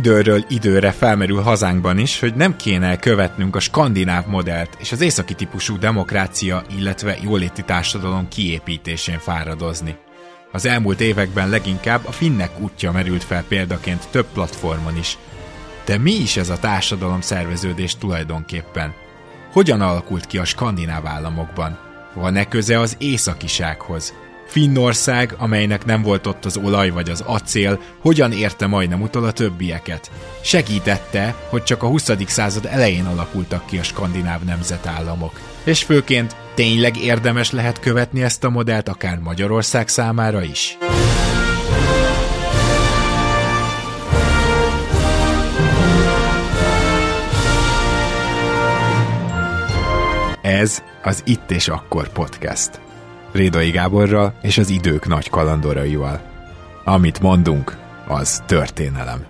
időről időre felmerül hazánkban is, hogy nem kéne követnünk a skandináv modellt és az északi típusú demokrácia, illetve jóléti társadalom kiépítésén fáradozni. Az elmúlt években leginkább a finnek útja merült fel példaként több platformon is. De mi is ez a társadalom szerveződés tulajdonképpen? Hogyan alakult ki a skandináv államokban? Van-e köze az északisághoz? Finnország, amelynek nem volt ott az olaj vagy az acél, hogyan érte majdnem utol a többieket? Segítette, hogy csak a 20. század elején alakultak ki a skandináv nemzetállamok. És főként tényleg érdemes lehet követni ezt a modellt akár Magyarország számára is? Ez az Itt és Akkor podcast. Rédai Gáborral és az idők nagy kalandoraival. Amit mondunk, az történelem.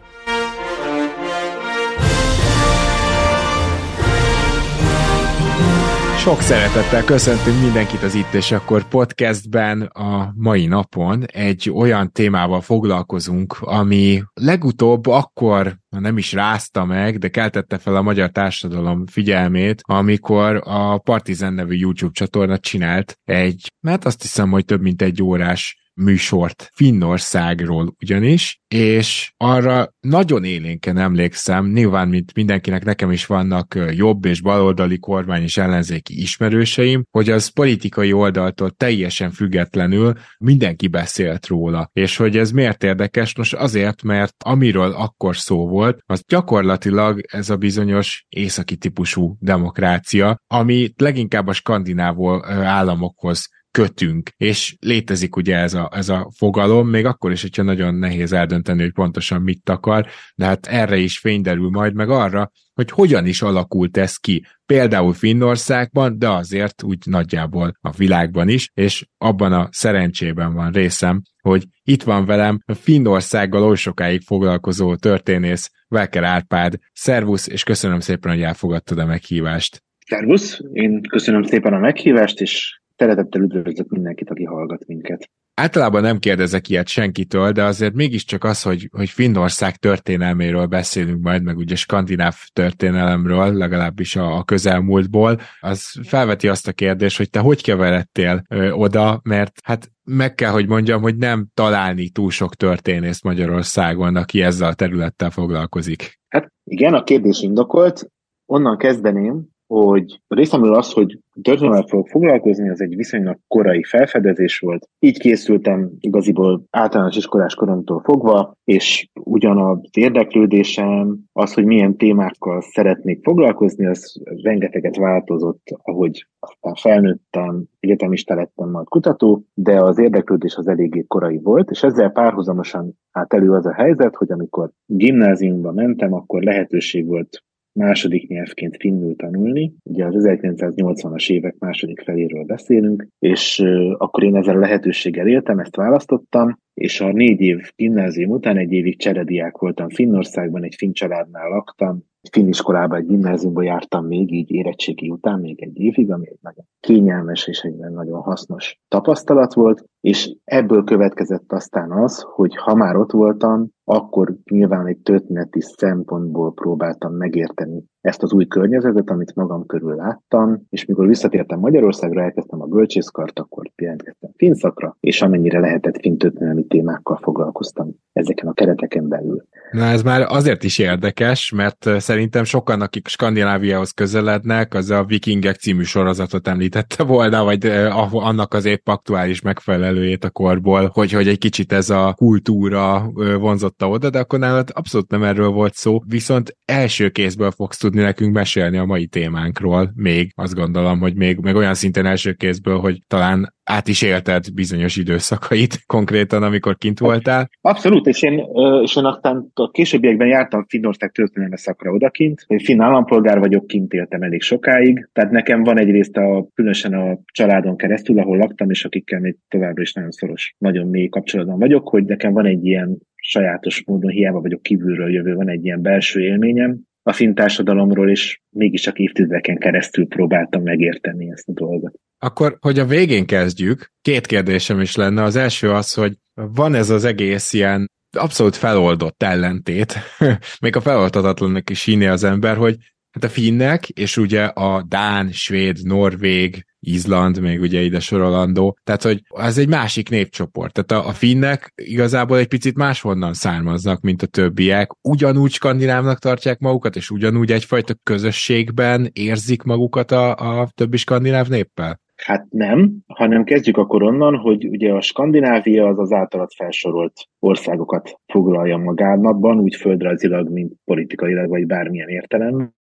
Sok szeretettel köszöntünk mindenkit az Itt és Akkor podcastben. A mai napon egy olyan témával foglalkozunk, ami legutóbb akkor nem is rázta meg, de keltette fel a magyar társadalom figyelmét, amikor a Partizan nevű YouTube csatorna csinált egy, mert azt hiszem, hogy több mint egy órás műsort Finnországról ugyanis, és arra nagyon élénken emlékszem, nyilván, mint mindenkinek nekem is vannak jobb és baloldali kormány és ellenzéki ismerőseim, hogy az politikai oldaltól teljesen függetlenül mindenki beszélt róla. És hogy ez miért érdekes? Nos azért, mert amiről akkor szó volt, az gyakorlatilag ez a bizonyos északi típusú demokrácia, ami leginkább a skandináv államokhoz kötünk, és létezik ugye ez a, ez a fogalom, még akkor is, hogyha nagyon nehéz eldönteni, hogy pontosan mit akar, de hát erre is fény derül majd, meg arra, hogy hogyan is alakult ez ki, például Finnországban, de azért úgy nagyjából a világban is, és abban a szerencsében van részem, hogy itt van velem a Finnországgal oly sokáig foglalkozó történész Velker Árpád. Szervusz, és köszönöm szépen, hogy elfogadtad a meghívást. Szervusz, én köszönöm szépen a meghívást, és Szeretettel üdvözlök mindenkit, aki hallgat minket. Általában nem kérdezek ilyet senkitől, de azért mégiscsak az, hogy, hogy Finnország történelméről beszélünk majd, meg ugye skandináv történelemről, legalábbis a, a közelmúltból, az felveti azt a kérdést, hogy te hogy keveredtél ö, oda, mert hát meg kell, hogy mondjam, hogy nem találni túl sok történész Magyarországon, aki ezzel a területtel foglalkozik. Hát igen, a kérdés indokolt. Onnan kezdeném, hogy részemről az, hogy történelemmel fogok foglalkozni, az egy viszonylag korai felfedezés volt. Így készültem igaziból általános iskolás koromtól fogva, és ugyan az érdeklődésem, az, hogy milyen témákkal szeretnék foglalkozni, az rengeteget változott, ahogy aztán felnőttem, egyetemista lettem, majd kutató, de az érdeklődés az eléggé korai volt, és ezzel párhuzamosan állt elő az a helyzet, hogy amikor gimnáziumba mentem, akkor lehetőség volt második nyelvként finnül tanulni. Ugye az 1980-as évek második feléről beszélünk, és akkor én ezzel a lehetőséggel éltem, ezt választottam, és a négy év gimnázium után egy évig cserediák voltam Finnországban, egy finn családnál laktam, finn iskolába, egy gimnáziumba jártam még így érettségi után, még egy évig, ami egy nagyon kényelmes és egy nagyon hasznos tapasztalat volt, és ebből következett aztán az, hogy ha már ott voltam, akkor nyilván egy történeti szempontból próbáltam megérteni ezt az új környezetet, amit magam körül láttam, és mikor visszatértem Magyarországra, elkezdtem a bölcsészkart, akkor jelentkeztem finszakra, és amennyire lehetett finn történelmi témákkal foglalkoztam ezeken a kereteken belül. Na ez már azért is érdekes, mert szerintem sokan, akik Skandináviához közelednek, az a Vikingek című sorozatot említette volna, vagy annak az épp aktuális megfelelőjét a korból, hogy, hogy egy kicsit ez a kultúra vonzotta oda, de akkor nálad abszolút nem erről volt szó, viszont első kézből fogsz tudni nekünk mesélni a mai témánkról, még azt gondolom, hogy még, még olyan szinten első kézből, hogy talán át is élted bizonyos időszakait konkrétan, amikor kint voltál. Abszolút, és én, és én aztán a későbbiekben jártam Finnország történelme szakra odakint. Én finn állampolgár vagyok, kint éltem elég sokáig, tehát nekem van egyrészt a, különösen a családon keresztül, ahol laktam, és akikkel még továbbra is nagyon szoros, nagyon mély kapcsolatban vagyok, hogy nekem van egy ilyen sajátos módon, hiába vagyok kívülről jövő, van egy ilyen belső élményem, a finn társadalomról, és mégiscsak évtizedeken keresztül próbáltam megérteni ezt a dolgot. Akkor, hogy a végén kezdjük, két kérdésem is lenne. Az első az, hogy van ez az egész ilyen abszolút feloldott ellentét, még a feloldhatatlannak is hinni az ember, hogy hát a finnek, és ugye a Dán, Svéd, Norvég, Izland, még ugye ide sorolandó, tehát hogy az egy másik népcsoport. Tehát a, a finnek igazából egy picit máshonnan származnak, mint a többiek, ugyanúgy skandinávnak tartják magukat, és ugyanúgy egyfajta közösségben érzik magukat a, a többi skandináv néppel? Hát nem, hanem kezdjük akkor onnan, hogy ugye a Skandinávia az az általat felsorolt országokat foglalja magában, úgy földrajzilag, mint politikailag, vagy bármilyen értelemben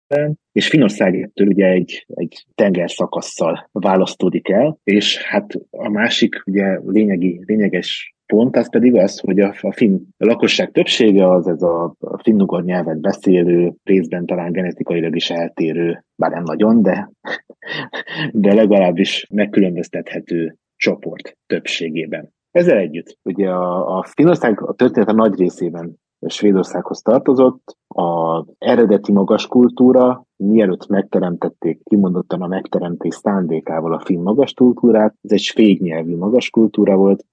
és Finország ettől ugye egy, egy tengerszakasszal választódik el, és hát a másik ugye lényegi, lényeges pont az pedig az, hogy a, a finn lakosság többsége az ez a, a finnugor nyelvet beszélő, részben talán genetikailag is eltérő, bár nem nagyon, de, de legalábbis megkülönböztethető csoport többségében. Ezzel együtt, ugye a, a Finnország a története nagy részében Svédországhoz tartozott, az eredeti magas kultúra, mielőtt megteremtették kimondottan a megteremtés szándékával a finn magas kultúrát, ez egy svéd nyelvű magas kultúra volt.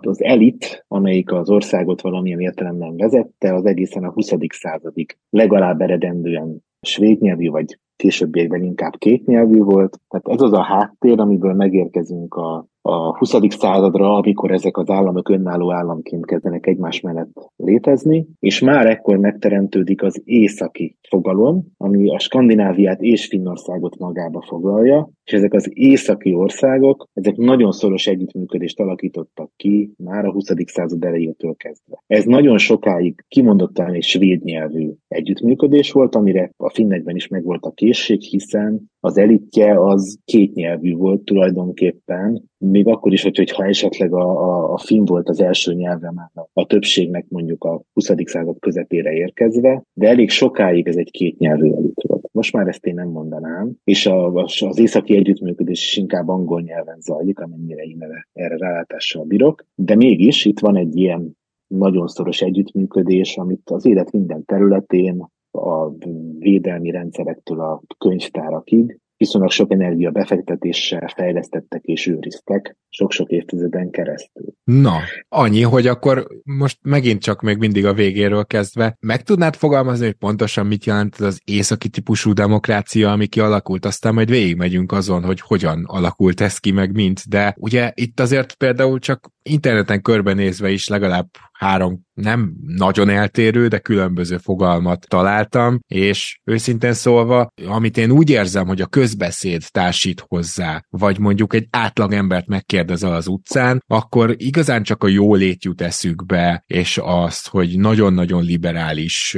Az elit, amelyik az országot valamilyen értelemben vezette, az egészen a 20. századig legalább eredendően svéd nyelvű, vagy későbbiekben inkább kétnyelvű volt. Tehát ez az a háttér, amiből megérkezünk a a 20. századra, amikor ezek az államok önálló államként kezdenek egymás mellett létezni, és már ekkor megteremtődik az északi fogalom, ami a Skandináviát és Finnországot magába foglalja, és ezek az északi országok, ezek nagyon szoros együttműködést alakítottak ki már a 20. század elejétől kezdve. Ez nagyon sokáig kimondottan egy svéd nyelvű együttműködés volt, amire a finnekben is megvolt a készség, hiszen az elitje az kétnyelvű volt tulajdonképpen, még akkor is, hogy, ha esetleg a, a, a finn volt az első nyelve már a, a többségnek mondjuk a 20. század közepére érkezve, de elég sokáig ez egy kétnyelvű elit volt. Most már ezt én nem mondanám, és a, az északi együttműködés is inkább angol nyelven zajlik, amennyire én erre rálátással bírok, de mégis itt van egy ilyen nagyon szoros együttműködés, amit az élet minden területén, a védelmi rendszerektől a könyvtárakig viszonylag sok energia befektetéssel fejlesztettek és őriztek sok-sok évtizeden keresztül. Na, annyi, hogy akkor most megint csak még mindig a végéről kezdve, meg tudnád fogalmazni, hogy pontosan mit jelent az északi típusú demokrácia, ami kialakult, aztán majd végigmegyünk azon, hogy hogyan alakult ez ki, meg mint, de ugye itt azért például csak interneten körbenézve is legalább három nem nagyon eltérő, de különböző fogalmat találtam, és őszintén szólva, amit én úgy érzem, hogy a közbeszéd társít hozzá, vagy mondjuk egy átlag embert megkérdezel az utcán, akkor igazán csak a jólét jut eszükbe, és azt, hogy nagyon-nagyon liberális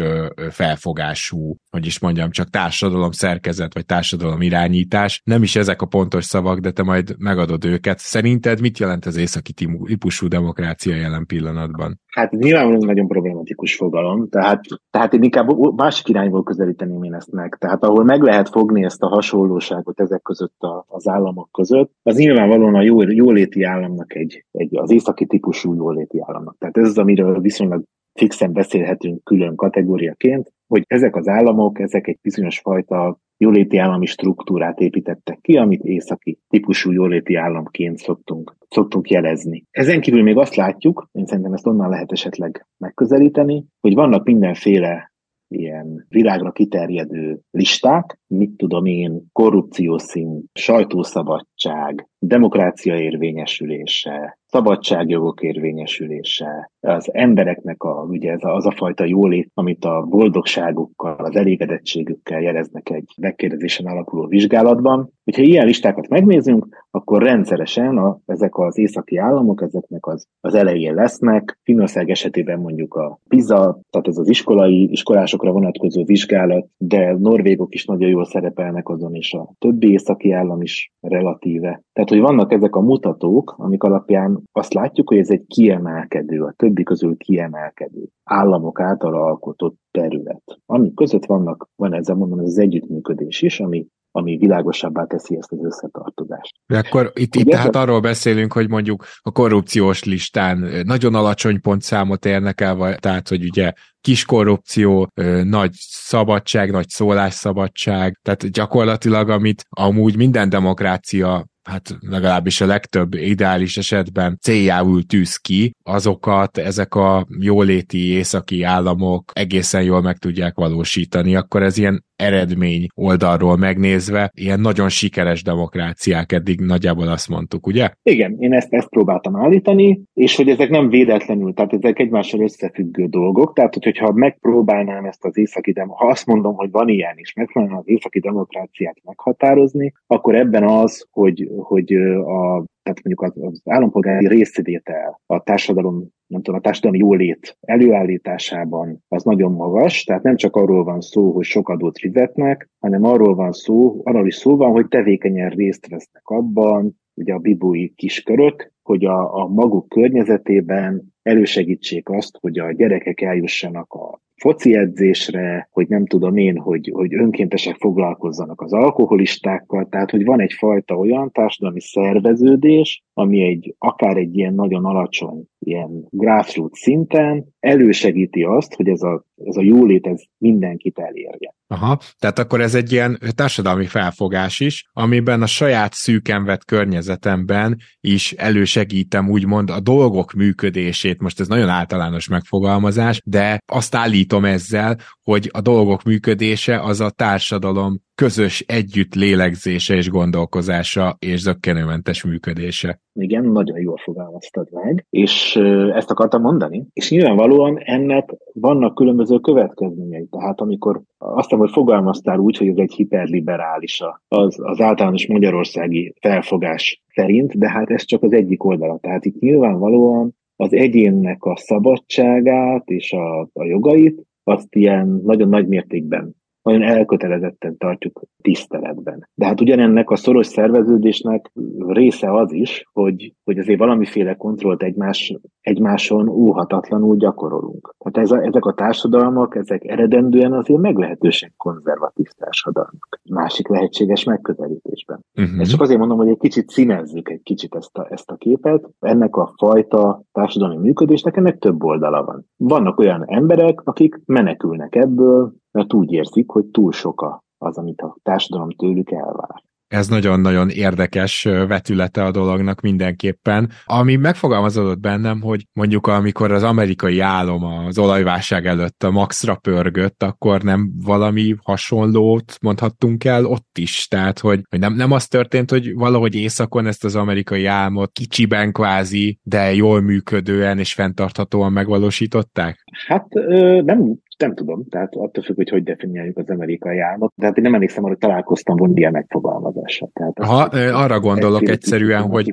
felfogású, hogy is mondjam, csak társadalom szerkezet, vagy társadalom irányítás. Nem is ezek a pontos szavak, de te majd megadod őket. Szerinted mit jelent az északi típusú demokrácia jelen pillanatban? Hát nyilvánvalóan nagyon problematikus fogalom, tehát, tehát én inkább másik irányból közelíteném én ezt meg. Tehát ahol meg lehet fogni ezt a hasonlóságot ezek között a, az államok között, az nyilvánvalóan a jó, jóléti államnak egy, egy, az északi típusú jóléti államnak. Tehát ez az, amiről viszonylag fixen beszélhetünk külön kategóriaként, hogy ezek az államok, ezek egy bizonyos fajta jóléti állami struktúrát építettek ki, amit északi típusú jóléti államként szoktunk, szoktunk jelezni. Ezen kívül még azt látjuk, én szerintem ezt onnan lehet esetleg megközelíteni, hogy vannak mindenféle ilyen világra kiterjedő listák, mit tudom én, korrupciószint, sajtószabadság, demokrácia érvényesülése, szabadságjogok érvényesülése, az embereknek a, ugye ez a, az a fajta jólét, amit a boldogságukkal, az elégedettségükkel jeleznek egy megkérdezésen alapuló vizsgálatban. Hogyha ilyen listákat megnézzünk, akkor rendszeresen a, ezek az északi államok, ezeknek az, az elején lesznek. Finnország esetében mondjuk a PISA, tehát ez az iskolai, iskolásokra vonatkozó vizsgálat, de norvégok is nagyon jól szerepelnek azon, és a többi északi állam is relatíve. Tehát, hogy vannak ezek a mutatók, amik alapján azt látjuk, hogy ez egy kiemelkedő, a többi közül kiemelkedő államok által alkotott terület. Ami között vannak, van ezzel mondom, ez az együttműködés is, ami ami világosabbá teszi ezt az összetartozást. De akkor itt, itt tehát arról beszélünk, hogy mondjuk a korrupciós listán nagyon alacsony pontszámot érnek el, vagy, tehát hogy ugye kis korrupció, nagy szabadság, nagy szólásszabadság, tehát gyakorlatilag amit amúgy minden demokrácia hát legalábbis a legtöbb ideális esetben céljául tűz ki, azokat ezek a jóléti északi államok egészen jól meg tudják valósítani, akkor ez ilyen eredmény oldalról megnézve, ilyen nagyon sikeres demokráciák eddig nagyjából azt mondtuk, ugye? Igen, én ezt, ezt próbáltam állítani, és hogy ezek nem véletlenül, tehát ezek egymással összefüggő dolgok, tehát hogyha megpróbálnám ezt az északi dem, ha azt mondom, hogy van ilyen is, megpróbálnám az északi demokráciát meghatározni, akkor ebben az, hogy, hogy a tehát mondjuk az, az állampolgári részvétel a társadalom, nem tudom, a társadalmi jólét előállításában az nagyon magas, tehát nem csak arról van szó, hogy sok adót fizetnek, hanem arról van szó, arról is szó van, hogy tevékenyen részt vesznek abban, ugye a bibói kiskörök, hogy a, a maguk környezetében elősegítsék azt, hogy a gyerekek eljussanak a foci edzésre, hogy nem tudom én, hogy, hogy önkéntesek foglalkozzanak az alkoholistákkal, tehát hogy van egyfajta olyan társadalmi szerveződés, ami egy akár egy ilyen nagyon alacsony, ilyen grassroots szinten elősegíti azt, hogy ez a, ez a jólét ez mindenkit elérje. Aha, tehát akkor ez egy ilyen társadalmi felfogás is, amiben a saját szűken vett környezetemben is elősegítem úgymond a dolgok működését, most ez nagyon általános megfogalmazás, de azt állítom ezzel, hogy a dolgok működése az a társadalom közös együtt lélegzése és gondolkozása és zöggenőmentes működése. Igen, nagyon jól fogalmaztad meg, és ezt akartam mondani, és nyilvánvalóan ennek vannak különböző következményei. Tehát amikor azt hogy fogalmaztál úgy, hogy ez egy hiperliberális az, az általános magyarországi felfogás szerint, de hát ez csak az egyik oldala. Tehát itt nyilvánvalóan az egyénnek a szabadságát és a, a jogait azt ilyen nagyon nagy mértékben nagyon elkötelezetten tartjuk tiszteletben. De hát ugyanennek a szoros szerveződésnek része az is, hogy, hogy azért valamiféle kontrollt egymás, egymáson óhatatlanul gyakorolunk. Tehát ez a, ezek a társadalmak, ezek eredendően azért meglehetősen konzervatív társadalmak. Másik lehetséges megközelítésben. Uh-huh. Ezt csak azért mondom, hogy egy kicsit színezzük egy kicsit ezt a, ezt a képet. Ennek a fajta társadalmi működésnek ennek több oldala van. Vannak olyan emberek, akik menekülnek ebből, mert úgy érzik, hogy túl sok az, amit a társadalom tőlük elvár. Ez nagyon-nagyon érdekes vetülete a dolognak mindenképpen. Ami megfogalmazódott bennem, hogy mondjuk amikor az amerikai álom az olajválság előtt a maxra pörgött, akkor nem valami hasonlót mondhattunk el ott is. Tehát, hogy, nem, nem az történt, hogy valahogy északon ezt az amerikai álmot kicsiben kvázi, de jól működően és fenntarthatóan megvalósították? Hát nem nem tudom, tehát attól függ, hogy hogy definiáljuk az amerikai álmot. Tehát én nem emlékszem, hogy találkoztam volna ilyen megfogalmazással. Tehát ha, arra gondolok egyszerűen, hogy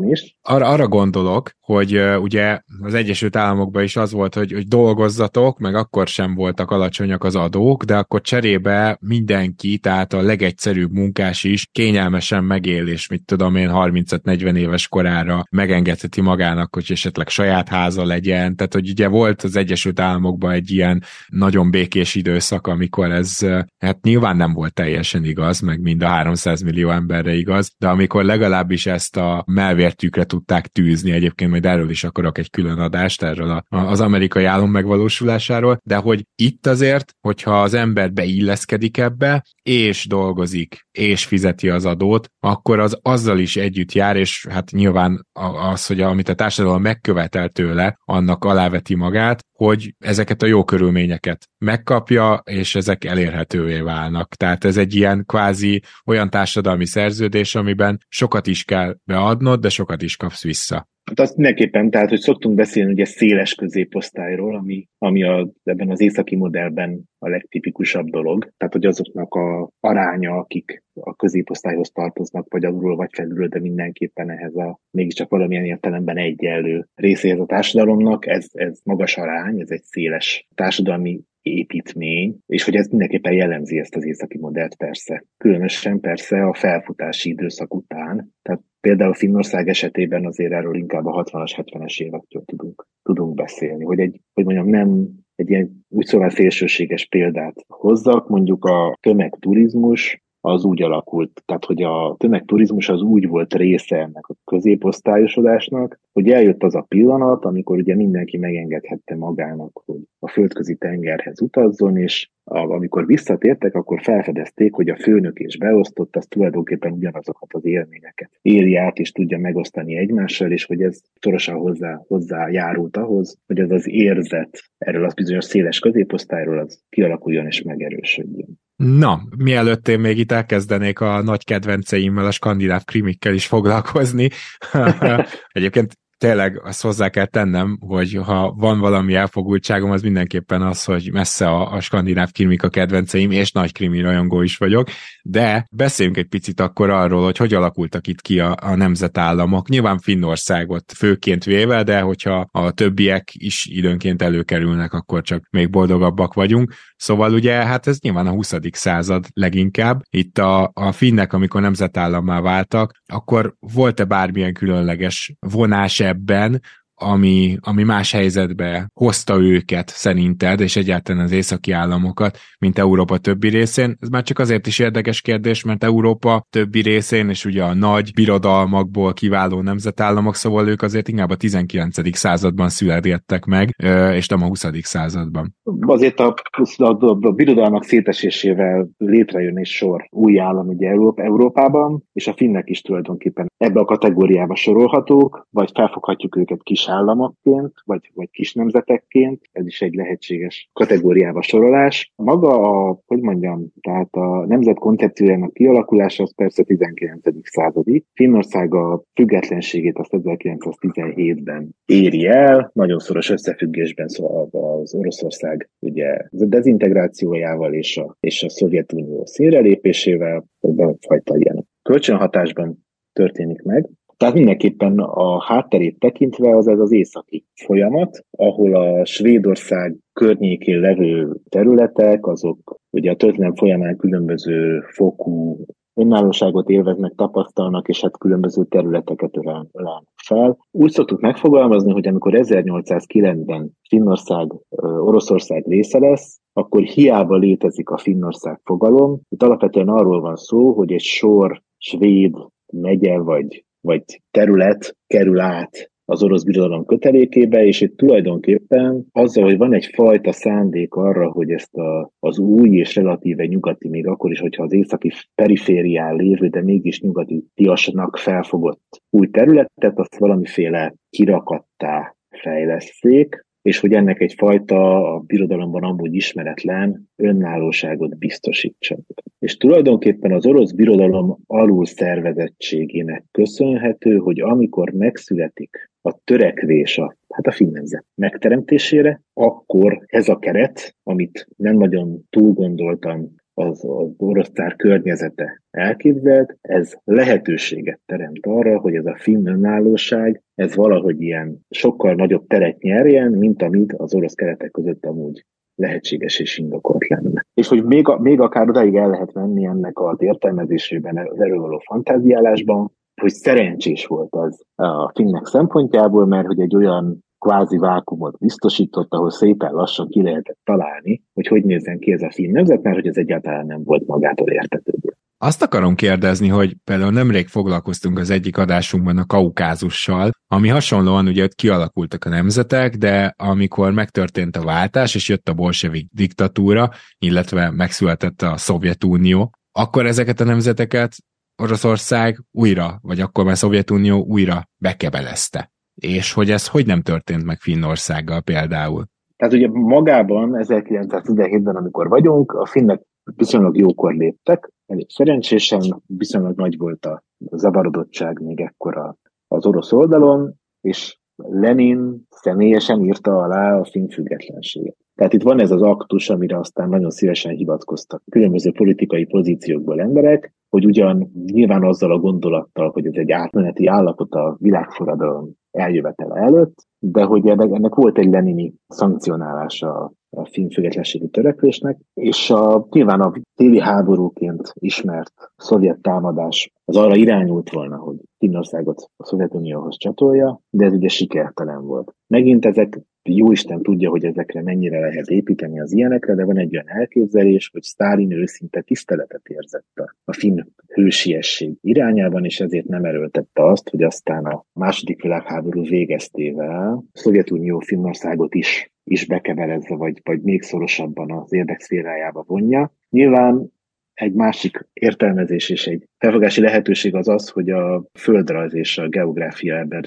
is. Arra, arra gondolok, hogy uh, ugye az Egyesült Államokban is az volt, hogy, hogy dolgozzatok, meg akkor sem voltak alacsonyak az adók, de akkor cserébe mindenki, tehát a legegyszerűbb munkás is kényelmesen megél, és mit tudom én, 35-40 éves korára megengedheti magának, hogy esetleg saját háza legyen. Tehát, hogy ugye volt az Egyesült Államokban egy ilyen nagyon békés időszak, amikor ez hát nyilván nem volt teljesen igaz, meg mind a 300 millió emberre igaz, de amikor legalábbis ezt a melvértükre tudták tűzni, egyébként majd erről is akarok egy külön adást, erről a, az amerikai állam megvalósulásáról, de hogy itt azért, hogyha az ember beilleszkedik ebbe, és dolgozik, és fizeti az adót, akkor az azzal is együtt jár, és hát nyilván az, hogy amit a társadalom megkövetel tőle, annak aláveti magát, hogy ezeket a jó körülményeket megkapja, és ezek elérhetővé válnak. Tehát ez egy ilyen kvázi olyan társadalmi szerződés, amiben sokat is kell beadnod, de sokat is kapsz vissza. Hát azt mindenképpen, tehát, hogy szoktunk beszélni ugye széles középosztályról, ami, ami a, ebben az északi modellben a legtipikusabb dolog. Tehát, hogy azoknak a aránya, akik a középosztályhoz tartoznak, vagy alulról, vagy felülről, de mindenképpen ehhez a mégiscsak valamilyen értelemben egyenlő részéhez a társadalomnak, ez, ez magas arány, ez egy széles társadalmi építmény, és hogy ez mindenképpen jellemzi ezt az északi modellt persze. Különösen persze a felfutási időszak után, tehát például Finnország esetében azért erről inkább a 60-as, 70-es évektől tudunk, tudunk beszélni, hogy egy, hogy mondjam, nem egy ilyen úgy szóval szélsőséges példát hozzak, mondjuk a tömegturizmus az úgy alakult, tehát hogy a tömegturizmus az úgy volt része ennek a középosztályosodásnak, hogy eljött az a pillanat, amikor ugye mindenki megengedhette magának, hogy a földközi tengerhez utazzon, és amikor visszatértek, akkor felfedezték, hogy a főnök és beosztott az tulajdonképpen ugyanazokat az élményeket éli át és tudja megosztani egymással, és hogy ez torosan hozzá, hozzájárult ahhoz, hogy ez az érzet erről az bizonyos széles középosztályról az kialakuljon és megerősödjön. Na, mielőtt én még itt elkezdenék a nagy kedvenceimmel, a skandináv krimikkel is foglalkozni, egyébként tényleg azt hozzá kell tennem, hogy ha van valami elfogultságom, az mindenképpen az, hogy messze a, a skandináv krimik a kedvenceim, és nagy krimi rajongó is vagyok, de beszéljünk egy picit akkor arról, hogy hogy alakultak itt ki a, a nemzetállamok. Nyilván Finnországot főként véve, de hogyha a többiek is időnként előkerülnek, akkor csak még boldogabbak vagyunk. Szóval ugye, hát ez nyilván a 20. század leginkább. Itt a, a finnek, amikor nemzetállammá váltak, akkor volt-e bármilyen különleges vonás ebben, ami, ami más helyzetbe hozta őket szerinted, és egyáltalán az északi államokat, mint Európa többi részén. Ez már csak azért is érdekes kérdés, mert Európa többi részén, és ugye a nagy birodalmakból kiváló nemzetállamok, szóval ők azért inkább a 19. században születettek meg, és nem a 20. században. Azért a, a, a, a birodalmak szétesésével létrejön egy sor új állam ugye Európa, Európában, és a finnek is tulajdonképpen ebbe a kategóriába sorolhatók, vagy felfoghatjuk őket kis államokként, vagy, vagy kis nemzetekként, ez is egy lehetséges kategóriába sorolás. Maga a, hogy mondjam, tehát a nemzet koncepciójának kialakulása az persze 19. századi. Finnország a függetlenségét azt 1917-ben éri el, nagyon szoros összefüggésben szóval az Oroszország ugye a dezintegrációjával és a, és a Szovjetunió szélrelépésével, vagy fajta ilyen kölcsönhatásban történik meg. Tehát mindenképpen a hátterét tekintve az ez az északi folyamat, ahol a Svédország környékén levő területek, azok ugye a történelem folyamán különböző fokú önállóságot élveznek, tapasztalnak, és hát különböző területeket ölelnek fel. Úgy szoktuk megfogalmazni, hogy amikor 1809-ben Finnország Oroszország része lesz, akkor hiába létezik a Finnország fogalom. Itt alapvetően arról van szó, hogy egy sor svéd megye vagy vagy terület kerül át az orosz birodalom kötelékébe, és itt tulajdonképpen azzal, hogy van egy fajta szándék arra, hogy ezt a, az új és relatíve nyugati, még akkor is, hogyha az északi periférián lévő, de mégis nyugati tiasnak felfogott új területet, azt valamiféle kirakattá fejleszték, és hogy ennek egyfajta a birodalomban amúgy ismeretlen önállóságot biztosítson. És tulajdonképpen az orosz birodalom alul szervezettségének köszönhető, hogy amikor megszületik a törekvés a, hát a finn nemzet megteremtésére, akkor ez a keret, amit nem nagyon túl gondoltam az, az orosz tár környezete elképzelt, ez lehetőséget teremt arra, hogy ez a finn önállóság, ez valahogy ilyen sokkal nagyobb teret nyerjen, mint amit az orosz keretek között amúgy lehetséges és indokolt lenne. És hogy még, még akár odaig el lehet menni ennek az értelmezésében, az erről való fantáziálásban, hogy szerencsés volt az a finnek szempontjából, mert hogy egy olyan kvázi vákumot biztosított, ahol szépen lassan ki lehetett találni, hogy hogy nézzen ki ez a finn nemzet, mert hogy ez egyáltalán nem volt magától értetődő. Azt akarom kérdezni, hogy például nemrég foglalkoztunk az egyik adásunkban a kaukázussal, ami hasonlóan ugye ott kialakultak a nemzetek, de amikor megtörtént a váltás, és jött a bolsevik diktatúra, illetve megszületett a Szovjetunió, akkor ezeket a nemzeteket Oroszország újra, vagy akkor már Szovjetunió újra bekebelezte és hogy ez hogy nem történt meg Finnországgal például. Tehát ugye magában 1917-ben, amikor vagyunk, a finnek viszonylag jókor léptek, elég szerencsésen, viszonylag nagy volt a zavarodottság még ekkora az orosz oldalon, és Lenin személyesen írta alá a finn függetlenséget. Tehát itt van ez az aktus, amire aztán nagyon szívesen hivatkoztak különböző politikai pozíciókból emberek, hogy ugyan nyilván azzal a gondolattal, hogy ez egy átmeneti állapot a világforradalom eljövetele előtt, de hogy ennek volt egy lenini szankcionálása a finn függetlenségi törekvésnek, és a, nyilván a téli háborúként ismert szovjet támadás az arra irányult volna, hogy Finnországot a Szovjetunióhoz csatolja, de ez ugye sikertelen volt. Megint ezek jó Isten tudja, hogy ezekre mennyire lehet építeni az ilyenekre, de van egy olyan elképzelés, hogy Sztálin őszinte tiszteletet érzett a finn hősiesség irányában, és ezért nem erőltette azt, hogy aztán a második világháború végeztével a Szovjetunió Finnországot is is bekeverezze, vagy, vagy még szorosabban az érdekszférájába vonja. Nyilván egy másik értelmezés és egy felfogási lehetőség az az, hogy a földrajz és a geográfia ebben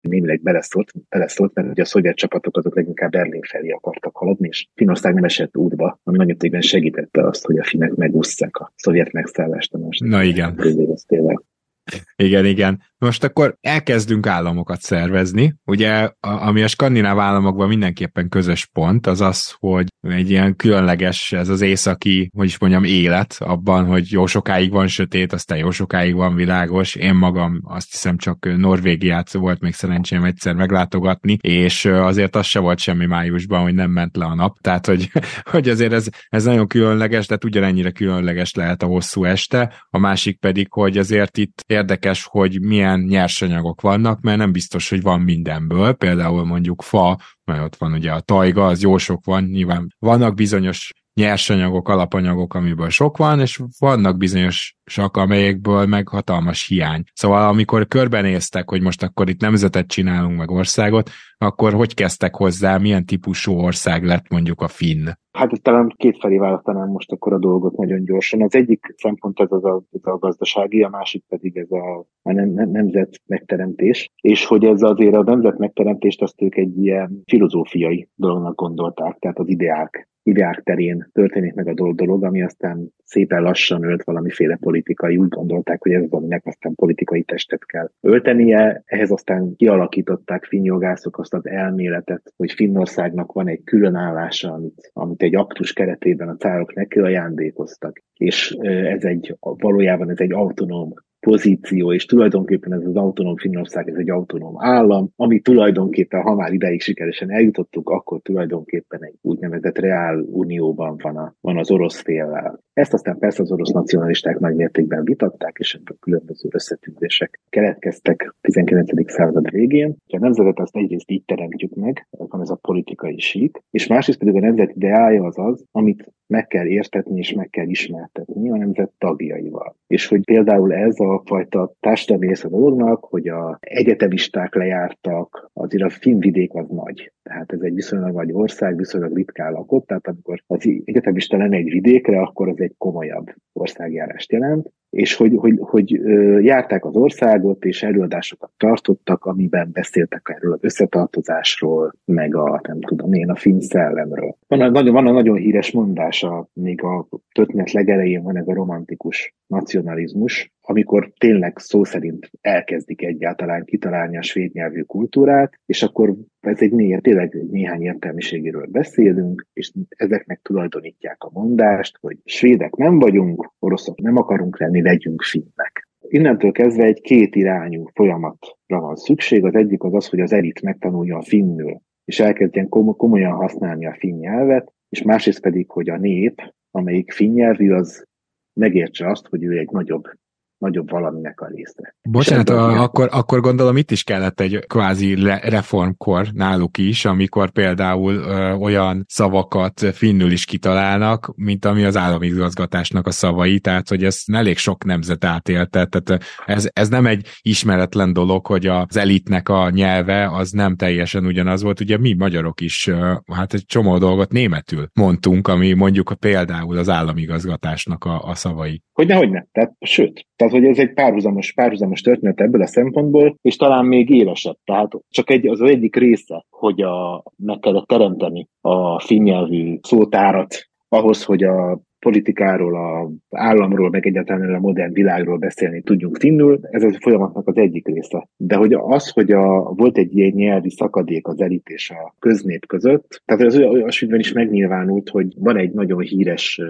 némileg beleszólt, beleszólt, mert ugye a szovjet csapatok azok leginkább Berlin felé akartak haladni, és Finország nem esett útba, ami nagyon segítette azt, hogy a finnek megúszszák a szovjet megszállást a Na igen. Igen, igen. Most akkor elkezdünk államokat szervezni. Ugye, ami a skandináv államokban mindenképpen közös pont, az az, hogy egy ilyen különleges, ez az északi, hogy is mondjam, élet abban, hogy jó sokáig van sötét, aztán jó sokáig van világos. Én magam azt hiszem csak Norvégiát volt még szerencsém egyszer meglátogatni, és azért az se volt semmi májusban, hogy nem ment le a nap. Tehát, hogy, hogy azért ez, ez nagyon különleges, de ugyanennyire különleges lehet a hosszú este. A másik pedig, hogy azért itt érdekes, hogy milyen nyersanyagok vannak, mert nem biztos, hogy van mindenből. Például mondjuk fa, mert ott van ugye a tajga, az jó sok van, nyilván vannak bizonyos nyersanyagok, alapanyagok, amiből sok van, és vannak bizonyosak, amelyekből meg hatalmas hiány. Szóval amikor körbenéztek, hogy most akkor itt nemzetet csinálunk, meg országot, akkor hogy kezdtek hozzá, milyen típusú ország lett mondjuk a finn? Hát ezt talán kétfelé választanám most akkor a dolgot nagyon gyorsan. Az egyik szempont ez, az a, ez a gazdasági, a másik pedig ez a, a nem, nem, nemzet megteremtés. És hogy ez azért a nemzet megteremtést azt ők egy ilyen filozófiai dolognak gondolták, tehát az ideák ideák terén történik meg a dolog, ami aztán szépen lassan ölt valamiféle politikai, úgy gondolták, hogy ez aminek aztán politikai testet kell öltenie, ehhez aztán kialakították finnjogászok azt az elméletet, hogy Finnországnak van egy különállása, amit, amit aktus keretében a cárok neki ajándékoztak, és ez egy, valójában ez egy autonóm pozíció, és tulajdonképpen ez az autonóm Finnország, ez egy autonóm állam, ami tulajdonképpen, ha már ideig sikeresen eljutottunk, akkor tulajdonképpen egy úgynevezett reál unióban van, a, van az orosz féllel. Ezt aztán persze az orosz nacionalisták nagy mértékben vitatták, és ebből különböző összetűzések keletkeztek a 19. század végén. A nemzetet azt egyrészt így teremtjük meg, van ez a politikai sík, és másrészt pedig a nemzet ideája az az, amit meg kell értetni és meg kell ismertetni a nemzet tagjaival. És hogy például ez a fajta társadalmi része dolognak, hogy a egyetemisták lejártak, azért a finvidék az nagy. Tehát ez egy viszonylag nagy ország, viszonylag ritkán lakott, tehát amikor az egyetemista lenne egy vidékre, akkor az egy komolyabb országjárást jelent és hogy, hogy, hogy járták az országot, és előadásokat tartottak, amiben beszéltek erről az összetartozásról, meg a, nem tudom én, a finn szellemről. Van a nagyon, van a nagyon híres mondása, még a történet legelején van ez a romantikus nacionalizmus, amikor tényleg szó szerint elkezdik egyáltalán kitalálni a svéd nyelvű kultúrát, és akkor ez egy néha, tényleg néhány értelmiségéről beszélünk, és ezeknek tulajdonítják a mondást, hogy svédek nem vagyunk, oroszok nem akarunk lenni, legyünk finnek. Innentől kezdve egy két irányú folyamatra van szükség. Az egyik az az, hogy az elit megtanulja a finnül, és elkezdjen komolyan használni a finn nyelvet, és másrészt pedig, hogy a nép, amelyik finn nyelvű, az megértse azt, hogy ő egy nagyobb nagyobb valaminek a része. Bocsánat, a, akkor, akkor gondolom itt is kellett egy kvázi reformkor náluk is, amikor például ö, olyan szavakat finnül is kitalálnak, mint ami az állami igazgatásnak a szavai, tehát hogy ez elég sok nemzet átélte, tehát ez, ez nem egy ismeretlen dolog, hogy az elitnek a nyelve az nem teljesen ugyanaz volt, ugye mi magyarok is, ö, hát egy csomó dolgot németül mondtunk, ami mondjuk például az igazgatásnak a, a szavai. Hogyne, hogyne. Tehát, sőt, tehát, hogy ez egy párhuzamos, párhuzamos történet ebből a szempontból, és talán még élesebb. Tehát csak egy, az egyik része, hogy a, meg kellett teremteni a finnyelvű szótárat ahhoz, hogy a politikáról, a államról, meg egyáltalán a modern világról beszélni tudjunk finnül, ez a folyamatnak az egyik része. De hogy az, hogy a, volt egy ilyen nyelvi szakadék az elit és a köznép között, tehát az olyasmiben is megnyilvánult, hogy van egy nagyon híres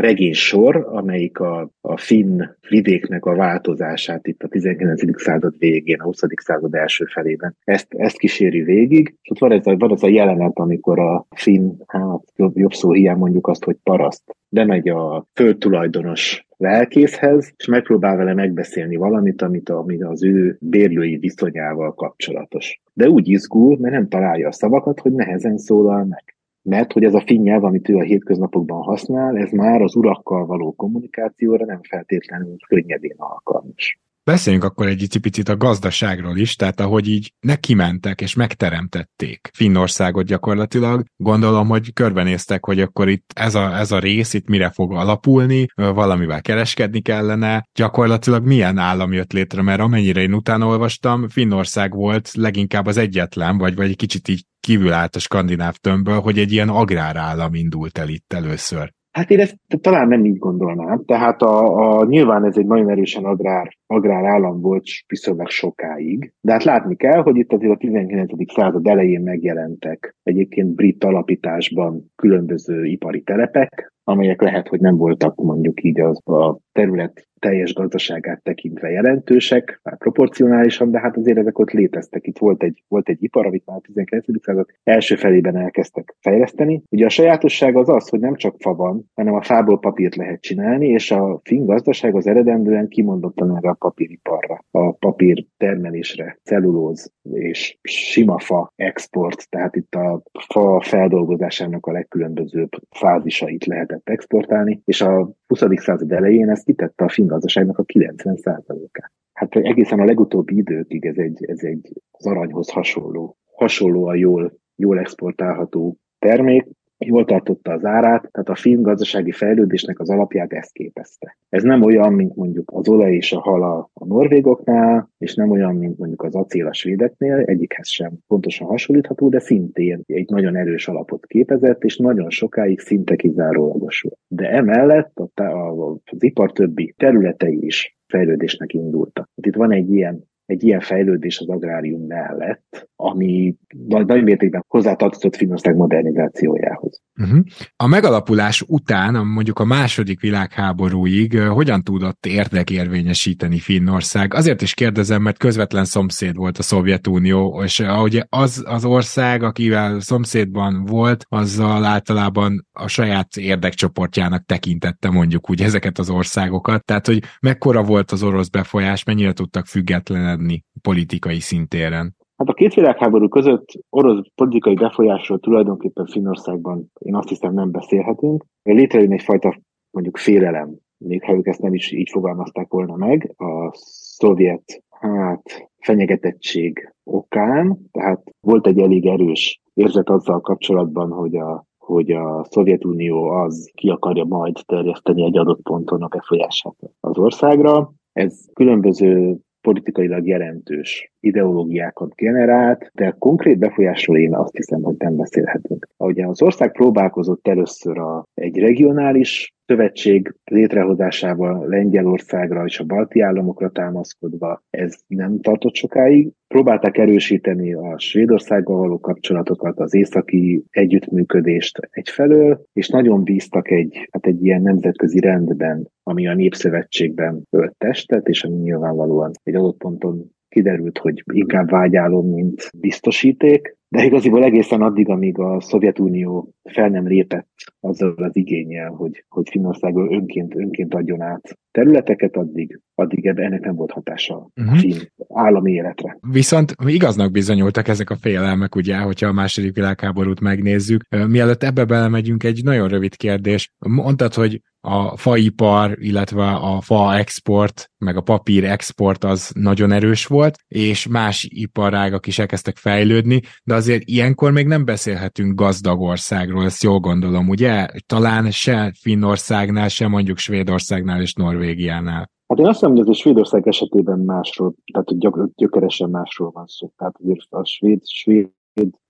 regénysor, amelyik a, a finn vidéknek a változását itt a 19. század végén, a 20. század első felében ezt, ezt kíséri végig. És ott van ez, a, van ez a jelenet, amikor a finn, hát jobb, jobb szó hiány mondjuk azt, hogy paraszt, bemegy a földtulajdonos lelkészhez, és megpróbál vele megbeszélni valamit, amit, amit az ő bérlői viszonyával kapcsolatos. De úgy izgul, mert nem találja a szavakat, hogy nehezen szólal meg mert hogy ez a finn nyelv, amit ő a hétköznapokban használ, ez már az urakkal való kommunikációra nem feltétlenül könnyedén alkalmas. Beszéljünk akkor egy picit a gazdaságról is, tehát ahogy így nekimentek és megteremtették Finnországot gyakorlatilag, gondolom, hogy körbenéztek, hogy akkor itt ez a, ez a rész itt mire fog alapulni, valamivel kereskedni kellene, gyakorlatilag milyen állam jött létre, mert amennyire én utána olvastam, Finnország volt leginkább az egyetlen, vagy, vagy egy kicsit így kívül állt a skandináv tömbből, hogy egy ilyen agrárállam indult el itt először. Hát én ezt talán nem így gondolnám. Tehát a, a, nyilván ez egy nagyon erősen agrár, agrár állam volt viszonylag sokáig, de hát látni kell, hogy itt azért a 19. század elején megjelentek egyébként brit alapításban különböző ipari telepek, amelyek lehet, hogy nem voltak mondjuk így az a terület teljes gazdaságát tekintve jelentősek, már proporcionálisan, de hát azért ezek ott léteztek. Itt volt egy, volt egy ipar, amit már a 19. század első felében elkezdtek fejleszteni. Ugye a sajátosság az az, hogy nem csak fa van, hanem a fából papírt lehet csinálni, és a finn gazdaság az eredendően kimondottan erre a papíriparra, a papír termelésre, cellulóz és sima fa export, tehát itt a fa feldolgozásának a legkülönbözőbb fázisait lehetett exportálni, és a 20. század elején ez kitette a finn gazdaságnak a 90%-át. Hát egészen a legutóbbi időkig ez egy, ez egy az aranyhoz hasonló, hasonlóan jól, jól exportálható termék, jól tartotta az árát, tehát a finn gazdasági fejlődésnek az alapját ezt képezte. Ez nem olyan, mint mondjuk az olaj és a hal a, norvégoknál, és nem olyan, mint mondjuk az acél a svédeknél, egyikhez sem pontosan hasonlítható, de szintén egy nagyon erős alapot képezett, és nagyon sokáig szinte kizárólagos volt. De emellett a, a, az ipar többi területei is fejlődésnek indultak. Itt van egy ilyen egy ilyen fejlődés az agrárium mellett, ami nagy, mértékben hozzátartozott Finnország modernizációjához. Uh-huh. A megalapulás után, mondjuk a második világháborúig hogyan tudott érdekérvényesíteni Finnország? Azért is kérdezem, mert közvetlen szomszéd volt a Szovjetunió, és ahogy az az ország, akivel szomszédban volt, azzal általában a saját érdekcsoportjának tekintette mondjuk úgy ezeket az országokat. Tehát, hogy mekkora volt az orosz befolyás, mennyire tudtak függetlenedni emelkedni politikai szintéren? Hát a két világháború között orosz politikai befolyásról tulajdonképpen Finnországban én azt hiszem nem beszélhetünk. Létrejön egyfajta mondjuk félelem, még ha ők ezt nem is így fogalmazták volna meg, a szovjet hát, fenyegetettség okán, tehát volt egy elég erős érzet azzal kapcsolatban, hogy a hogy a Szovjetunió az ki akarja majd terjeszteni egy adott ponton a befolyását az országra. Ez különböző politikailag jelentős ideológiákat generált, de konkrét befolyásról én azt hiszem, hogy nem beszélhetünk. Ahogy az ország próbálkozott először a, egy regionális szövetség létrehozásával Lengyelországra és a balti államokra támaszkodva ez nem tartott sokáig. Próbálták erősíteni a Svédországgal való kapcsolatokat, az északi együttműködést egyfelől, és nagyon bíztak egy, hát egy ilyen nemzetközi rendben, ami a Népszövetségben ölt testet, és ami nyilvánvalóan egy adott ponton kiderült, hogy inkább vágyálom, mint biztosíték, de igaziból egészen addig, amíg a Szovjetunió fel nem lépett azzal az igényel, hogy, hogy Finnország önként, önként adjon át területeket, addig, addig ennek nem volt hatása uh-huh. a mhm. finn állami életre. Viszont igaznak bizonyultak ezek a félelmek, ugye, hogyha a második világháborút megnézzük. Mielőtt ebbe belemegyünk, egy nagyon rövid kérdés. Mondtad, hogy a faipar, illetve a fa export, meg a papír export az nagyon erős volt, és más iparágak is elkezdtek fejlődni, de azért ilyenkor még nem beszélhetünk gazdag országról, ezt jól gondolom, ugye? Talán se Finnországnál, se mondjuk Svédországnál és Norvégiánál. Hát én azt hiszem, hogy a Svédország esetében másról, tehát gyök, gyökeresen másról van szó. Tehát azért a svéd, svéd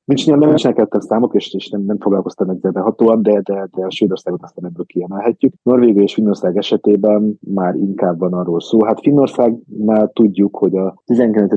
Nincs, nem, nem ismerkedtem számok, és, és nem, nem foglalkoztam ezzel behatóan, de, de, de a Svédországot aztán ebből kiemelhetjük. Norvégia és Finnország esetében már inkább van arról szó. Hát Finnországnál tudjuk, hogy a 19.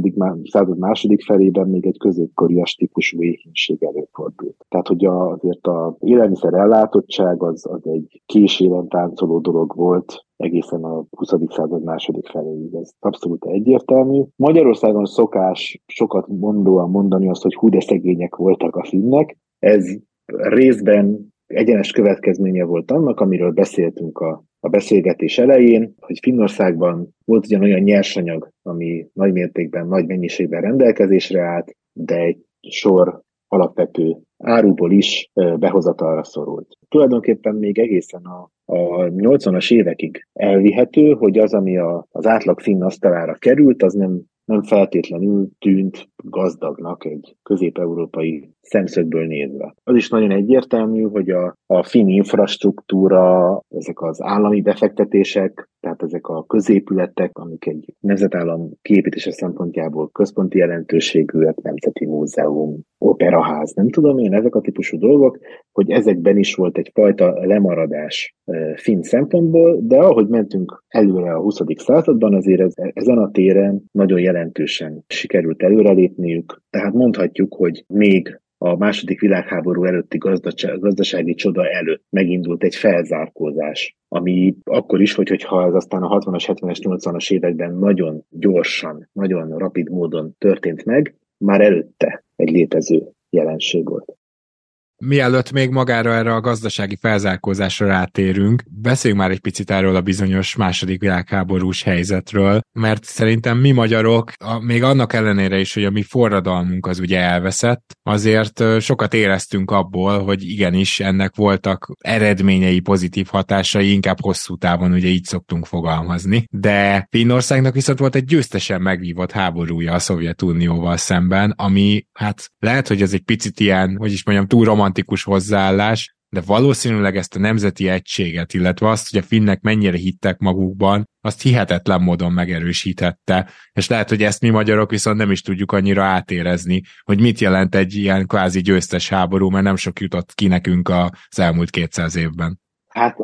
század második felében még egy középkorias típusú éhínség előfordult. Tehát, hogy azért a élelmiszer ellátottság az, az egy késében táncoló dolog volt, egészen a 20. század második feléig. Ez abszolút egyértelmű. Magyarországon szokás sokat mondóan mondani azt, hogy hú de szegények voltak a finnek. Ez részben egyenes következménye volt annak, amiről beszéltünk a, a beszélgetés elején, hogy Finnországban volt ugyan olyan nyersanyag, ami nagy mértékben, nagy mennyiségben rendelkezésre állt, de egy sor alapvető áruból is behozatalra szorult. Tulajdonképpen még egészen a, a 80-as évekig elvihető, hogy az, ami a, az átlag finn asztalára került, az nem nem feltétlenül tűnt gazdagnak egy közép-európai szemszögből nézve. Az is nagyon egyértelmű, hogy a, a finn infrastruktúra, ezek az állami befektetések, tehát ezek a középületek, amik egy nemzetállam kiépítése szempontjából központi jelentőségűek, nemzeti múzeum, operaház, nem tudom én, ezek a típusú dolgok, hogy ezekben is volt egyfajta lemaradás finn szempontból, de ahogy mentünk előre a 20. században, azért ez, ezen a téren nagyon jelentősen sikerült előrelépniük, tehát mondhatjuk, hogy még a második világháború előtti gazdasági csoda előtt megindult egy felzárkózás, ami akkor is, hogy, hogyha ez aztán a 60-as, 70-es, 80-as években nagyon gyorsan, nagyon rapid módon történt meg, már előtte egy létező jelenség volt. Mielőtt még magára erre a gazdasági felzárkózásra rátérünk, beszéljünk már egy picit erről a bizonyos második világháborús helyzetről, mert szerintem mi magyarok, a, még annak ellenére is, hogy a mi forradalmunk az ugye elveszett, azért sokat éreztünk abból, hogy igenis ennek voltak eredményei, pozitív hatásai, inkább hosszú távon ugye így szoktunk fogalmazni. De Finnországnak viszont volt egy győztesen megvívott háborúja a Szovjetunióval szemben, ami hát lehet, hogy ez egy picit ilyen, hogy is mondjam, túl romantikus hozzáállás, de valószínűleg ezt a nemzeti egységet, illetve azt, hogy a finnek mennyire hittek magukban, azt hihetetlen módon megerősítette, és lehet, hogy ezt mi magyarok viszont nem is tudjuk annyira átérezni, hogy mit jelent egy ilyen kvázi győztes háború, mert nem sok jutott ki nekünk az elmúlt 200 évben. Hát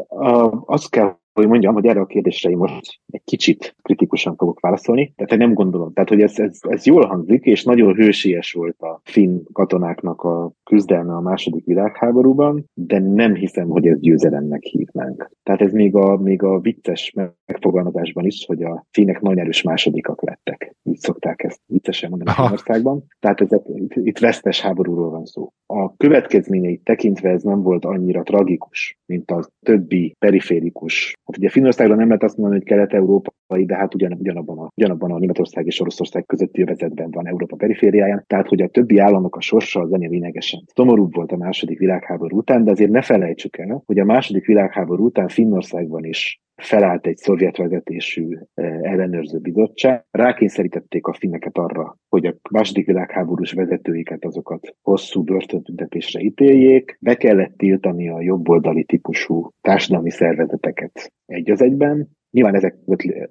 azt kell hogy mondjam, hogy erre a kérdésre én most egy kicsit kritikusan fogok válaszolni. Tehát nem gondolom. Tehát, hogy ez, ez, ez jól hangzik, és nagyon hősies volt a finn katonáknak a küzdelme a második világháborúban, de nem hiszem, hogy ez győzelemnek hívnánk. Tehát ez még a, még a vicces megfogalmazásban is, hogy a finnek nagyon erős másodikak lettek. Így szokták ezt viccesen mondani a országban. Tehát ez, itt, itt vesztes háborúról van szó. A következményeit tekintve ez nem volt annyira tragikus, mint a többi periférikus Hát ugye Finnországban nem lehet azt mondani, hogy kelet-európai, de hát ugyan, ugyanabban, a, ugyanabban a Németország és Oroszország közötti övezetben van Európa perifériáján, tehát hogy a többi államok a sorsa az ennél lényegesen szomorúbb volt a második világháború után, de azért ne felejtsük el, hogy a második világháború után Finnországban is felállt egy szovjet vezetésű eh, ellenőrző bizottság. Rákényszerítették a finneket arra, hogy a második világháborús vezetőiket azokat hosszú börtöntüntetésre ítéljék. Be kellett tiltani a jobboldali típusú társadalmi szervezeteket egy az egyben, Nyilván ezek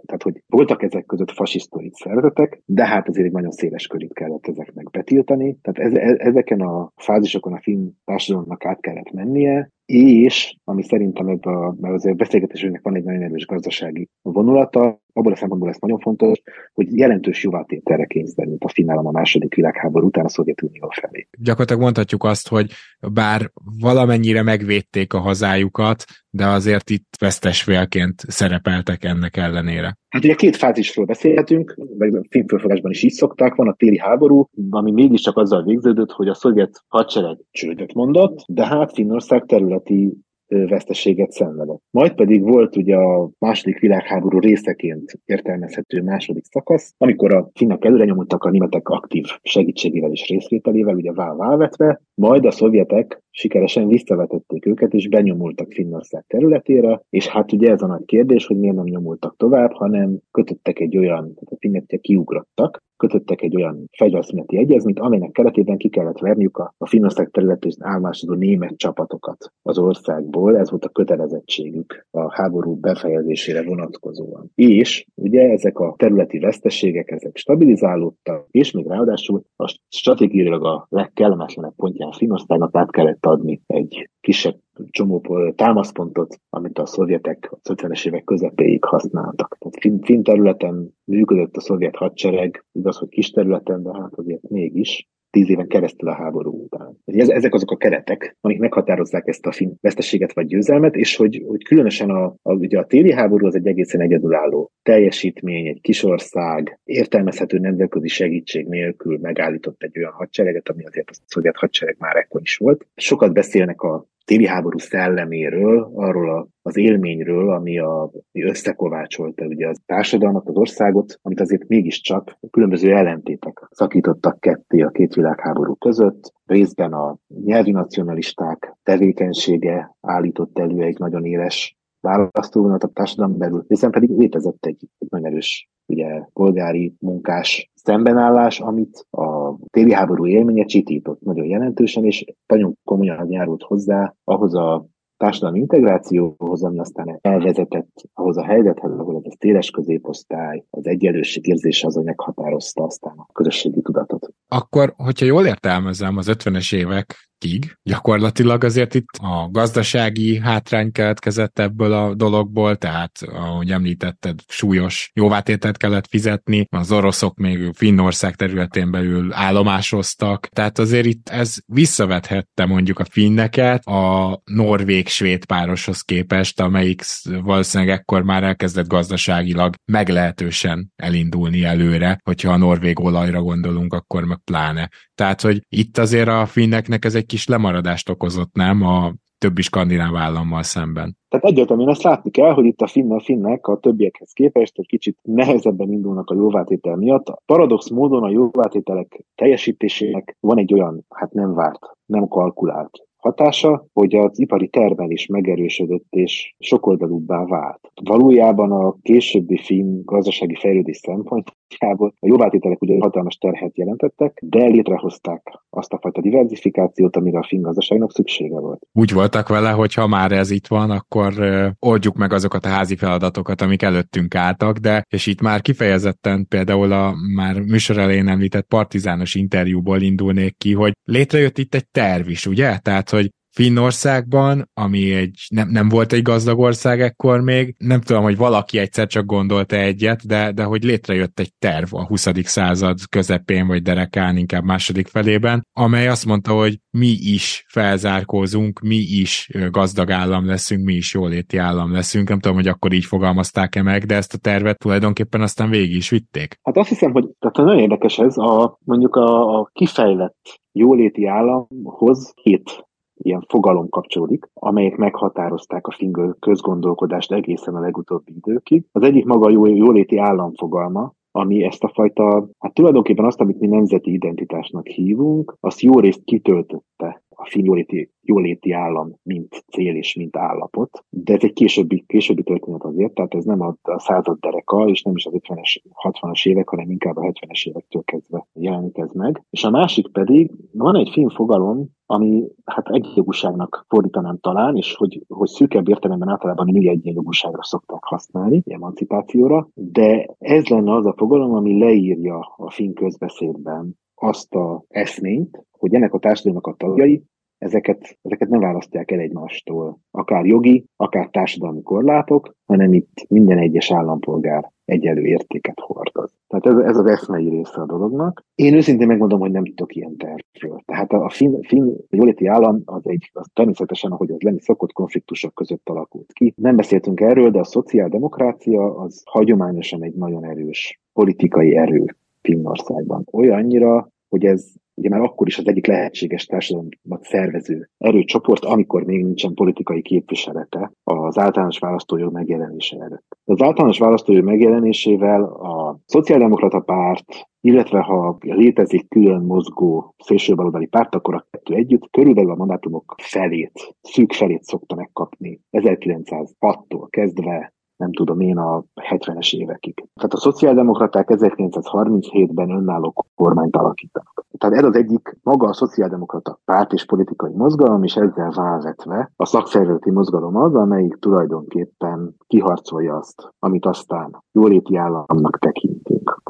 tehát hogy voltak ezek között fasisztói szervezetek, de hát azért egy nagyon széles körét kellett ezeknek betiltani. Tehát e, ezeken a fázisokon a finn társadalomnak át kellett mennie, és ami szerintem ebben a, mert azért beszélgetésünknek van egy nagyon erős gazdasági vonulata, abból a szempontból ez nagyon fontos, hogy jelentős jóvátételre kényszerült a finnállam a második világháború után a Szovjetunió felé. Gyakorlatilag mondhatjuk azt, hogy bár valamennyire megvédték a hazájukat, de azért itt vesztesfélként szerepeltek ennek ellenére. Hát ugye két fázisról beszélhetünk, meg a filmfölfogásban is így szokták, van a téli háború, ami mégiscsak azzal végződött, hogy a szovjet hadsereg csődöt mondott, de hát Finnország területi veszteséget szenvedett. Majd pedig volt ugye a második világháború részeként értelmezhető második szakasz, amikor a finnek előre nyomultak a németek aktív segítségével és részvételével, ugye válvetve, majd a szovjetek sikeresen visszavetették őket, és benyomultak Finnország területére, és hát ugye ez a nagy kérdés, hogy miért nem nyomultak tovább, hanem kötöttek egy olyan, tehát a finnek kiugrottak, kötöttek egy olyan fegyverszüneti egyezményt, amelynek keretében ki kellett verniük a, a Finnország területén állomásozó német csapatokat az országból, ez volt a kötelezettségük a háború befejezésére vonatkozóan. És ugye ezek a területi veszteségek, ezek stabilizálódtak, és még ráadásul a stratégiailag a legkellemetlenebb pontján Finnországnak át kellett adni egy kisebb csomó támaszpontot, amit a szovjetek a 50-es évek közepéig használtak. Tehát fin, fin területen működött a szovjet hadsereg, igaz, hogy kis területen, de hát azért mégis tíz éven keresztül a háború után. Ez, ezek azok a keretek, amik meghatározzák ezt a fin veszteséget vagy győzelmet, és hogy, hogy különösen a, a, ugye a téli háború az egy egészen egyedülálló teljesítmény, egy kis ország, értelmezhető nemzetközi segítség nélkül megállított egy olyan hadsereget, ami azért a szovjet hadsereg már ekkor is volt. Sokat beszélnek a téli háború szelleméről, arról a, az élményről, ami, a, ami összekovácsolta ugye a társadalmat, az országot, amit azért mégiscsak különböző ellentétek szakítottak ketté a két világháború között. Részben a nyelvi nacionalisták tevékenysége állított elő egy nagyon éles választóvonat a társadalom belül, hiszen pedig létezett egy, egy nagyon erős ugye, polgári munkás szembenállás, amit a téli háború élménye csitított nagyon jelentősen, és nagyon komolyan járult hozzá ahhoz a társadalmi integrációhoz, ami aztán elvezetett ahhoz a helyzethez, ahol ez a széles középosztály, az egyenlőség érzése az, hogy meghatározta aztán a közösségi tudatot. Akkor, hogyha jól értelmezem, az 50-es évek tig. Gyakorlatilag azért itt a gazdasági hátrány keletkezett ebből a dologból, tehát ahogy említetted, súlyos jóvátételt kellett fizetni, az oroszok még Finnország területén belül állomásoztak, tehát azért itt ez visszavethette mondjuk a finneket a norvég-svéd pároshoz képest, amelyik valószínűleg ekkor már elkezdett gazdaságilag meglehetősen elindulni előre, hogyha a norvég olajra gondolunk, akkor meg pláne. Tehát, hogy itt azért a finneknek ez egy kis lemaradást okozott, nem a többi skandináv állammal szemben. Tehát egyértelműen ezt látni kell, hogy itt a finnek, finnek a többiekhez képest egy kicsit nehezebben indulnak a jóvátétel miatt. A paradox módon a jóvátételek teljesítésének van egy olyan, hát nem várt, nem kalkulált hatása, hogy az ipari termelés megerősödött és sokoldalúbbá vált. Valójában a későbbi finn gazdasági fejlődés szempontjából a jobbátételek ugye hatalmas terhet jelentettek, de létrehozták azt a fajta diversifikációt, amire a finn gazdaságnak szüksége volt. Úgy voltak vele, hogy ha már ez itt van, akkor oldjuk meg azokat a házi feladatokat, amik előttünk álltak, de és itt már kifejezetten például a már műsor elején említett partizános interjúból indulnék ki, hogy létrejött itt egy terv is, ugye? Tehát, Finnországban, ami egy, nem, nem volt egy gazdag ország ekkor még, nem tudom, hogy valaki egyszer csak gondolta egyet, de, de hogy létrejött egy terv a 20. század közepén, vagy derekán, inkább második felében, amely azt mondta, hogy mi is felzárkózunk, mi is gazdag állam leszünk, mi is jóléti állam leszünk. Nem tudom, hogy akkor így fogalmazták-e meg, de ezt a tervet tulajdonképpen aztán végig is vitték. Hát azt hiszem, hogy tehát nagyon érdekes ez, a, mondjuk a, a kifejlett jóléti államhoz hét ilyen fogalom kapcsolódik, amelyek meghatározták a finn közgondolkodást egészen a legutóbbi időkig. Az egyik maga a jó, jóléti államfogalma, ami ezt a fajta, hát tulajdonképpen azt, amit mi nemzeti identitásnak hívunk, azt jó részt kitöltötte a finn jóléti, jóléti állam, mint cél és mint állapot, de ez egy későbbi, későbbi történet azért, tehát ez nem a, a század dereka, és nem is az 50-es, 60-as évek, hanem inkább a 70-es évektől kezdve jelenik ez meg. És a másik pedig, van egy film fogalom, ami hát egyenjogúságnak fordítanám talán, és hogy, hogy szűkebb értelemben általában női egyenjogúságra szokták használni, emancipációra, de ez lenne az a fogalom, ami leírja a finn közbeszédben azt a eszményt, hogy ennek a társadalomnak a tagjai ezeket, ezeket nem választják el egymástól. Akár jogi, akár társadalmi korlátok, hanem itt minden egyes állampolgár egyelő értéket hordoz. Tehát ez, ez az eszmei része a dolognak. Én őszintén megmondom, hogy nem tudok ilyen tervről. Tehát a finn, finn jóléti állam az egy, az természetesen, ahogy az lenni szokott, konfliktusok között alakult ki. Nem beszéltünk erről, de a szociáldemokrácia az hagyományosan egy nagyon erős politikai erő Finnországban. Olyannyira, hogy ez ugye már akkor is az egyik lehetséges társadalmat szervező erőcsoport, amikor még nincsen politikai képviselete az általános választójog megjelenése előtt. Az általános választójog megjelenésével a Szociáldemokrata Párt, illetve ha létezik külön mozgó szélsőbaloldali párt, akkor a kettő együtt körülbelül a mandátumok felét, szűk felét szokta megkapni 1906-tól kezdve nem tudom én, a 70-es évekig. Tehát a szociáldemokraták 1937-ben önálló kormányt alakítanak. Tehát ez az egyik maga a szociáldemokrata párt és politikai mozgalom, és ezzel válvetve a szakszervezeti mozgalom az, amelyik tulajdonképpen kiharcolja azt, amit aztán jóléti államnak tekintünk,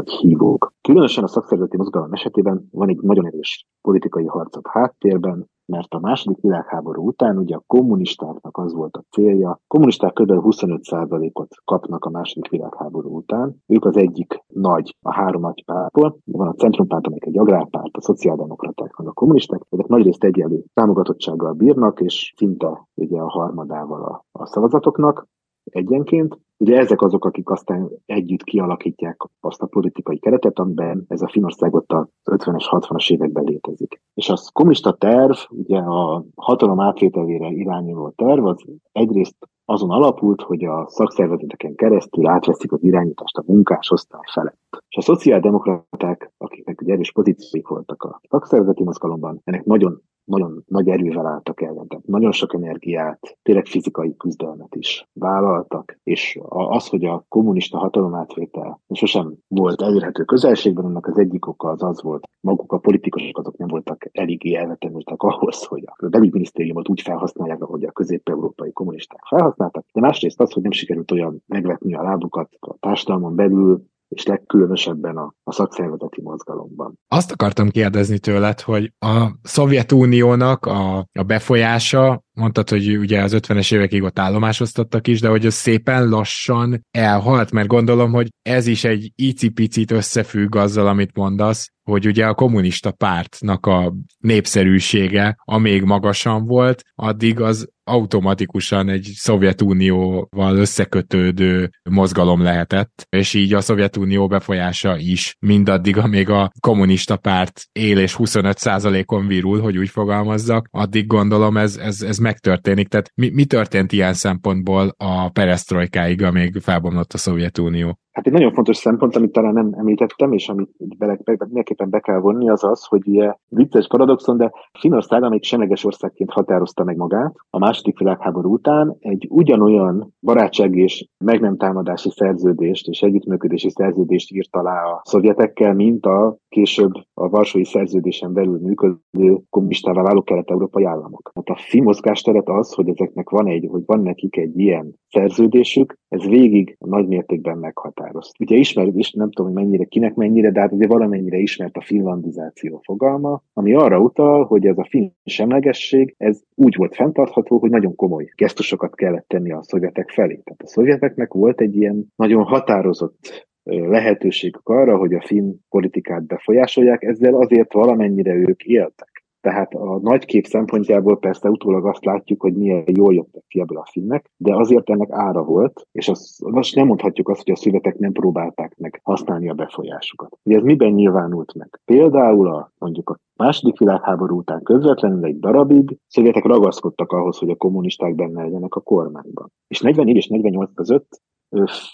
vagy hívók. Különösen a szakszervezeti mozgalom esetében van egy nagyon erős politikai harcot háttérben, mert a második világháború után ugye a kommunistáknak az volt a célja, kommunisták kb. 25%-ot kapnak a második világháború után, ők az egyik nagy, a három nagy pártból, van a centrumpárt, amelyik egy agrárpárt, a szociáldemokraták, meg a kommunisták, ezek nagyrészt egyenlő támogatottsággal bírnak, és szinte ugye a harmadával a, a szavazatoknak egyenként, Ugye ezek azok, akik aztán együtt kialakítják azt a politikai keretet, amiben ez a Finország ott a 50-es, 60-as években létezik. És az kommunista terv, ugye a hatalom átvételére irányuló terv, az egyrészt azon alapult, hogy a szakszervezeteken keresztül átveszik az irányítást a munkásosztály felett. És a szociáldemokraták, akiknek egy erős pozícióik voltak a szakszervezeti mozgalomban, ennek nagyon nagyon nagy erővel álltak ellen, tehát nagyon sok energiát, tényleg fizikai küzdelmet is vállaltak, és az, hogy a kommunista hatalomátvétel sosem volt elérhető közelségben, annak az egyik oka az az volt, maguk a politikusok azok nem voltak eléggé elvetemültek ahhoz, hogy a belügyminisztériumot úgy felhasználják, ahogy a közép-európai kommunisták felhasználtak, de másrészt az, hogy nem sikerült olyan megvetni a lábukat a társadalmon belül, és legkülönösebben a, a szakszervezeti mozgalomban. Azt akartam kérdezni tőled, hogy a Szovjetuniónak a, a befolyása, mondtad, hogy ugye az 50-es évekig ott állomásoztattak is, de hogy az szépen lassan elhalt, mert gondolom, hogy ez is egy icipicit összefügg azzal, amit mondasz, hogy ugye a kommunista pártnak a népszerűsége, amíg magasan volt, addig az automatikusan egy Szovjetunióval összekötődő mozgalom lehetett, és így a Szovjetunió befolyása is mindaddig, amíg a kommunista párt él és 25%-on virul, hogy úgy fogalmazzak, addig gondolom ez, ez, ez megtörténik. Tehát mi, mi történt ilyen szempontból a perestroikáig, amíg felbomlott a Szovjetunió? Hát egy nagyon fontos szempont, amit talán nem említettem, és amit bele, be, mindenképpen be kell vonni, az az, hogy ugye vicces paradoxon, de Finország, amelyik semleges országként határozta meg magát a második világháború után, egy ugyanolyan barátság és meg nem támadási szerződést és együttműködési szerződést írt alá a szovjetekkel, mint a később a Varsói Szerződésen belül működő kommunistává váló kelet-európai államok. Hát a fi mozgásteret az, hogy ezeknek van egy, hogy van nekik egy ilyen szerződésük, ez végig nagy mértékben meghatároz. Ugye ismered, és nem tudom, hogy mennyire, kinek mennyire, de hát ugye valamennyire ismert a finlandizáció fogalma, ami arra utal, hogy ez a finn semlegesség, ez úgy volt fenntartható, hogy nagyon komoly gesztusokat kellett tenni a szovjetek felé. Tehát a szovjeteknek volt egy ilyen nagyon határozott lehetőségük arra, hogy a finn politikát befolyásolják, ezzel azért valamennyire ők éltek. Tehát a nagy kép szempontjából persze utólag azt látjuk, hogy milyen jól jöttek ki ebből a filmek, de azért ennek ára volt, és az, most nem mondhatjuk azt, hogy a szövetek nem próbálták meg használni a befolyásukat. Ugye ez miben nyilvánult meg? Például a, mondjuk a második világháború után közvetlenül egy darabig szovjetek ragaszkodtak ahhoz, hogy a kommunisták benne legyenek a kormányban. És 44 és 48 között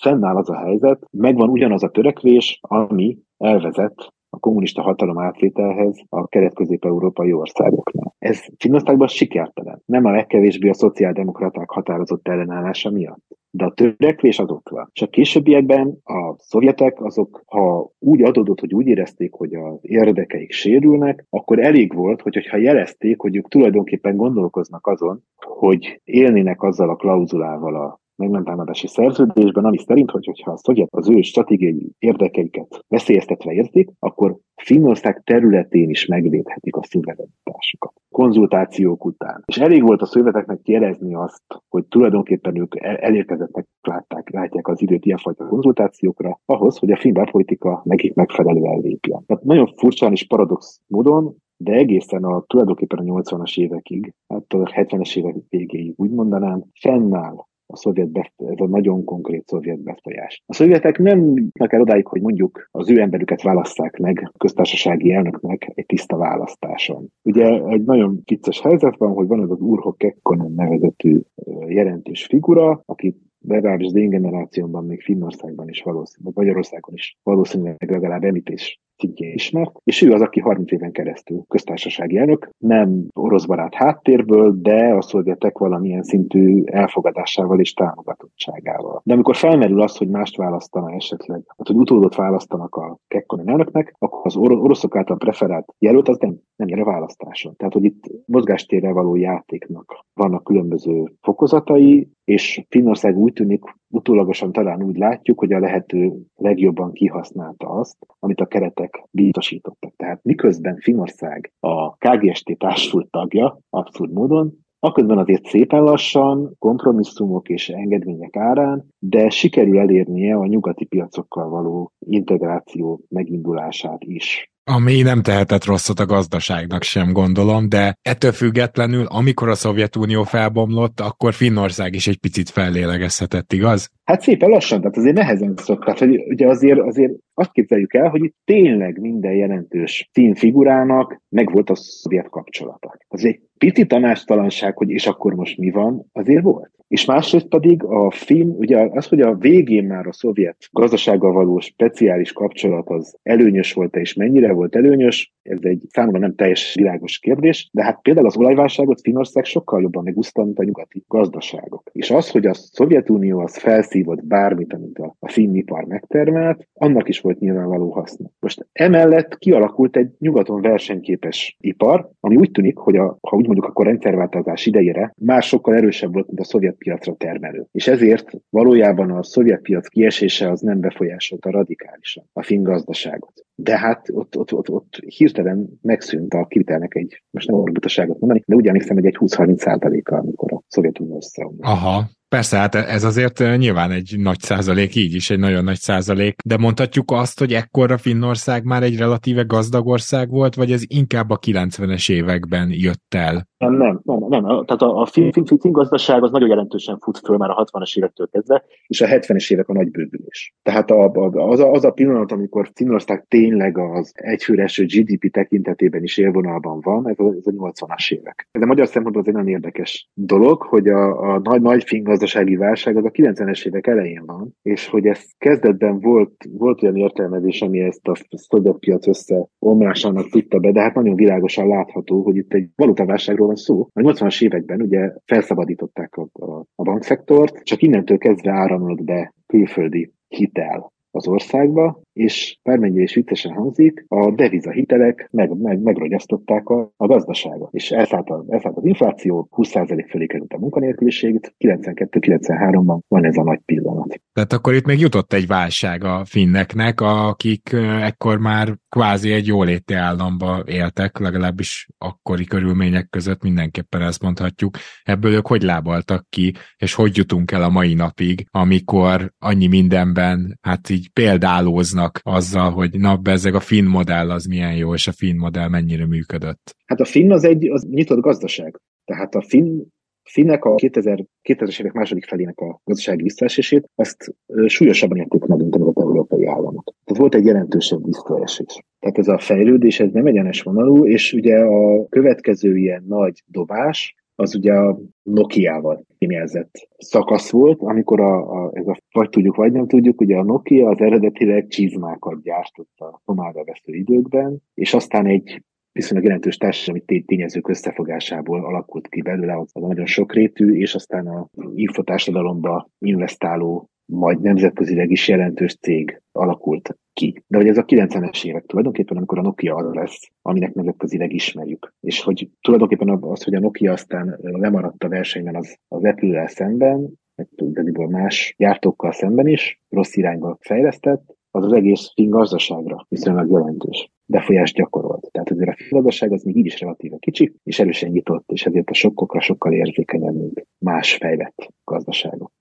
fennáll az a helyzet, megvan ugyanaz a törekvés, ami elvezet a kommunista hatalom átvételhez a kelet-közép-európai országoknál. Ez Finnországban sikertelen. Nem a legkevésbé a szociáldemokraták határozott ellenállása miatt. De a törekvés az ott van. És a későbbiekben a szovjetek azok, ha úgy adódott, hogy úgy érezték, hogy az érdekeik sérülnek, akkor elég volt, hogyha jelezték, hogy ők tulajdonképpen gondolkoznak azon, hogy élnének azzal a klauzulával a megmentámadási szerződésben, ami szerint, hogy, hogyha a szovjet az ő stratégiai érdekeiket veszélyeztetve érzik, akkor Finnország területén is megvédhetik a szuverenitásukat. Konzultációk után. És elég volt a szöveteknek jelezni azt, hogy tulajdonképpen ők elérkezettek, látták, látják az időt ilyenfajta konzultációkra, ahhoz, hogy a finn belpolitika nekik megfelelően lépjen. Tehát nagyon furcsán és paradox módon de egészen a tulajdonképpen a 80-as évekig, hát a 70-es évek végéig úgy mondanám, fennáll a szovjet ez a nagyon konkrét szovjet befolyás. A szovjetek nem jutnak el odáig, hogy mondjuk az ő emberüket válasszák meg a köztársasági elnöknek egy tiszta választáson. Ugye egy nagyon vicces helyzet van, hogy van az az Urho Kekkonen nevezetű jelentős figura, aki legalábbis az én generációmban, még Finnországban is valószínűleg, Magyarországon is valószínűleg legalább említés szintjén ismert, és ő az, aki 30 éven keresztül köztársasági elnök, nem orosz barát háttérből, de a szovjetek valamilyen szintű elfogadásával és támogatottságával. De amikor felmerül az, hogy mást választana esetleg, hát, hogy utódot választanak a Kekkonen elnöknek, akkor az oroszok által preferált jelölt az nem, nem nyer a választáson. Tehát, hogy itt mozgástérre való játéknak vannak különböző fokozatai, és Finnország úgy tűnik, utólagosan talán úgy látjuk, hogy a lehető legjobban kihasználta azt, amit a keretek biztosítottak. Tehát miközben Finország a KGST társult tagja, abszurd módon, Akközben azért szépen lassan, kompromisszumok és engedmények árán, de sikerül elérnie a nyugati piacokkal való integráció megindulását is. Ami nem tehetett rosszat a gazdaságnak sem, gondolom, de ettől függetlenül, amikor a Szovjetunió felbomlott, akkor Finnország is egy picit fellélegezhetett, igaz? Hát szépen lassan, tehát azért nehezen szokott. Tehát, hogy ugye azért, azért azt képzeljük el, hogy itt tényleg minden jelentős színfigurának megvolt a szovjet kapcsolata. Az egy pici tanástalanság, hogy és akkor most mi van, azért volt. És másrészt pedig a film, ugye az, hogy a végén már a szovjet gazdasággal való speciális kapcsolat az előnyös volt-e, és mennyire volt előnyös, ez egy számomra nem teljes világos kérdés, de hát például az olajválságot Finország sokkal jobban megúszta, mint a nyugati gazdaságok. És az, hogy a Szovjetunió az felszívott bármit, amit a, a finnipar megtermelt, annak is volt nyilvánvaló haszna. Most emellett kialakult egy nyugaton versenyképes ipar, ami úgy tűnik, hogy a, ha úgy mondjuk akkor rendszerváltozás idejére már sokkal erősebb volt, mint a szovjet piacra termelő. És ezért valójában a szovjet piac kiesése az nem befolyásolta radikálisan a finn gazdaságot. De hát ott, ott, ott, ott hirtelen megszűnt a kivitelnek egy, most nem orgutaságot mondani, de úgy emlékszem, hogy egy 20-30 százaléka, amikor a Szovjetunió összeomlott. Aha, Persze, hát ez azért nyilván egy nagy százalék, így is egy nagyon nagy százalék, de mondhatjuk azt, hogy ekkora Finnország már egy relatíve gazdag ország volt, vagy ez inkább a 90-es években jött el? Nem, nem, nem, nem. Tehát a, a finn, finn, finn gazdaság az nagyon jelentősen fut föl már a 60-as évektől kezdve, és a 70-es évek a nagy bővülés. Tehát a, a, az, a, az a pillanat, amikor Finnország tényleg az egyfőre eső GDP tekintetében is élvonalban van, ez a, ez a 80-as évek. Ez a magyar szempontból az egy nagyon érdekes dolog, hogy a, a nagy, nagy finn gazdasági válság az a 90-es évek elején van, és hogy ez kezdetben volt, volt olyan értelmezés, ami ezt a szovjet piac összeomlásának tudta be, de hát nagyon világosan látható, hogy itt egy valutaválságról van szó. A 80-as években ugye felszabadították a, a, a bankszektort, csak innentől kezdve áramlott be külföldi hitel az országba, és bármennyire is viccesen hangzik, a devizahitelek meg, meg, megrogyasztották a, a gazdaságot. És elszállt, a, elszállt az infláció, 20% fölé került a munkanélküliség, 92-93-ban van ez a nagy pillanat. Tehát akkor itt még jutott egy válság a finneknek, akik ekkor már kvázi egy jóléti államba éltek, legalábbis akkori körülmények között mindenképpen ezt mondhatjuk. Ebből ők hogy lábaltak ki, és hogy jutunk el a mai napig, amikor annyi mindenben, hát így példálóznak azzal, hogy na, bezzeg a finn modell az milyen jó, és a finn modell mennyire működött. Hát a finn az egy az nyitott gazdaság. Tehát a finn Finnek a 2000, 2000-es évek második felének a gazdasági visszaesését, azt súlyosabban érték meg, mint az európai államok. Tehát volt egy jelentősebb visszaesés. Tehát ez a fejlődés, ez nem egyenes vonalú, és ugye a következő ilyen nagy dobás, az ugye a Nokia-val kimelzett szakasz volt, amikor a, a, ez a vagy tudjuk, vagy nem tudjuk, ugye a Nokia az eredetileg csizmákat gyártott a tomára vesző időkben, és aztán egy viszonylag jelentős társadalmi tényezők összefogásából alakult ki belőle az a nagyon sokrétű, és aztán a infotársadalomba investáló, majd nemzetközileg is jelentős cég alakult ki. De hogy ez a 90-es évek tulajdonképpen, amikor a Nokia az lesz, aminek nemzetközileg ismerjük. És hogy tulajdonképpen az, hogy a Nokia aztán lemaradt a versenyben az, az Apple-el szemben, igazából más gyártókkal szemben is, rossz irányba fejlesztett, az az egész finn gazdaságra viszonylag jelentős befolyást gyakorolt. Tehát azért a gazdaság az még így is relatíve kicsi, és erősen nyitott, és ezért a sokkokra sokkal érzékenyebb, mint más fejlett gazdaságok.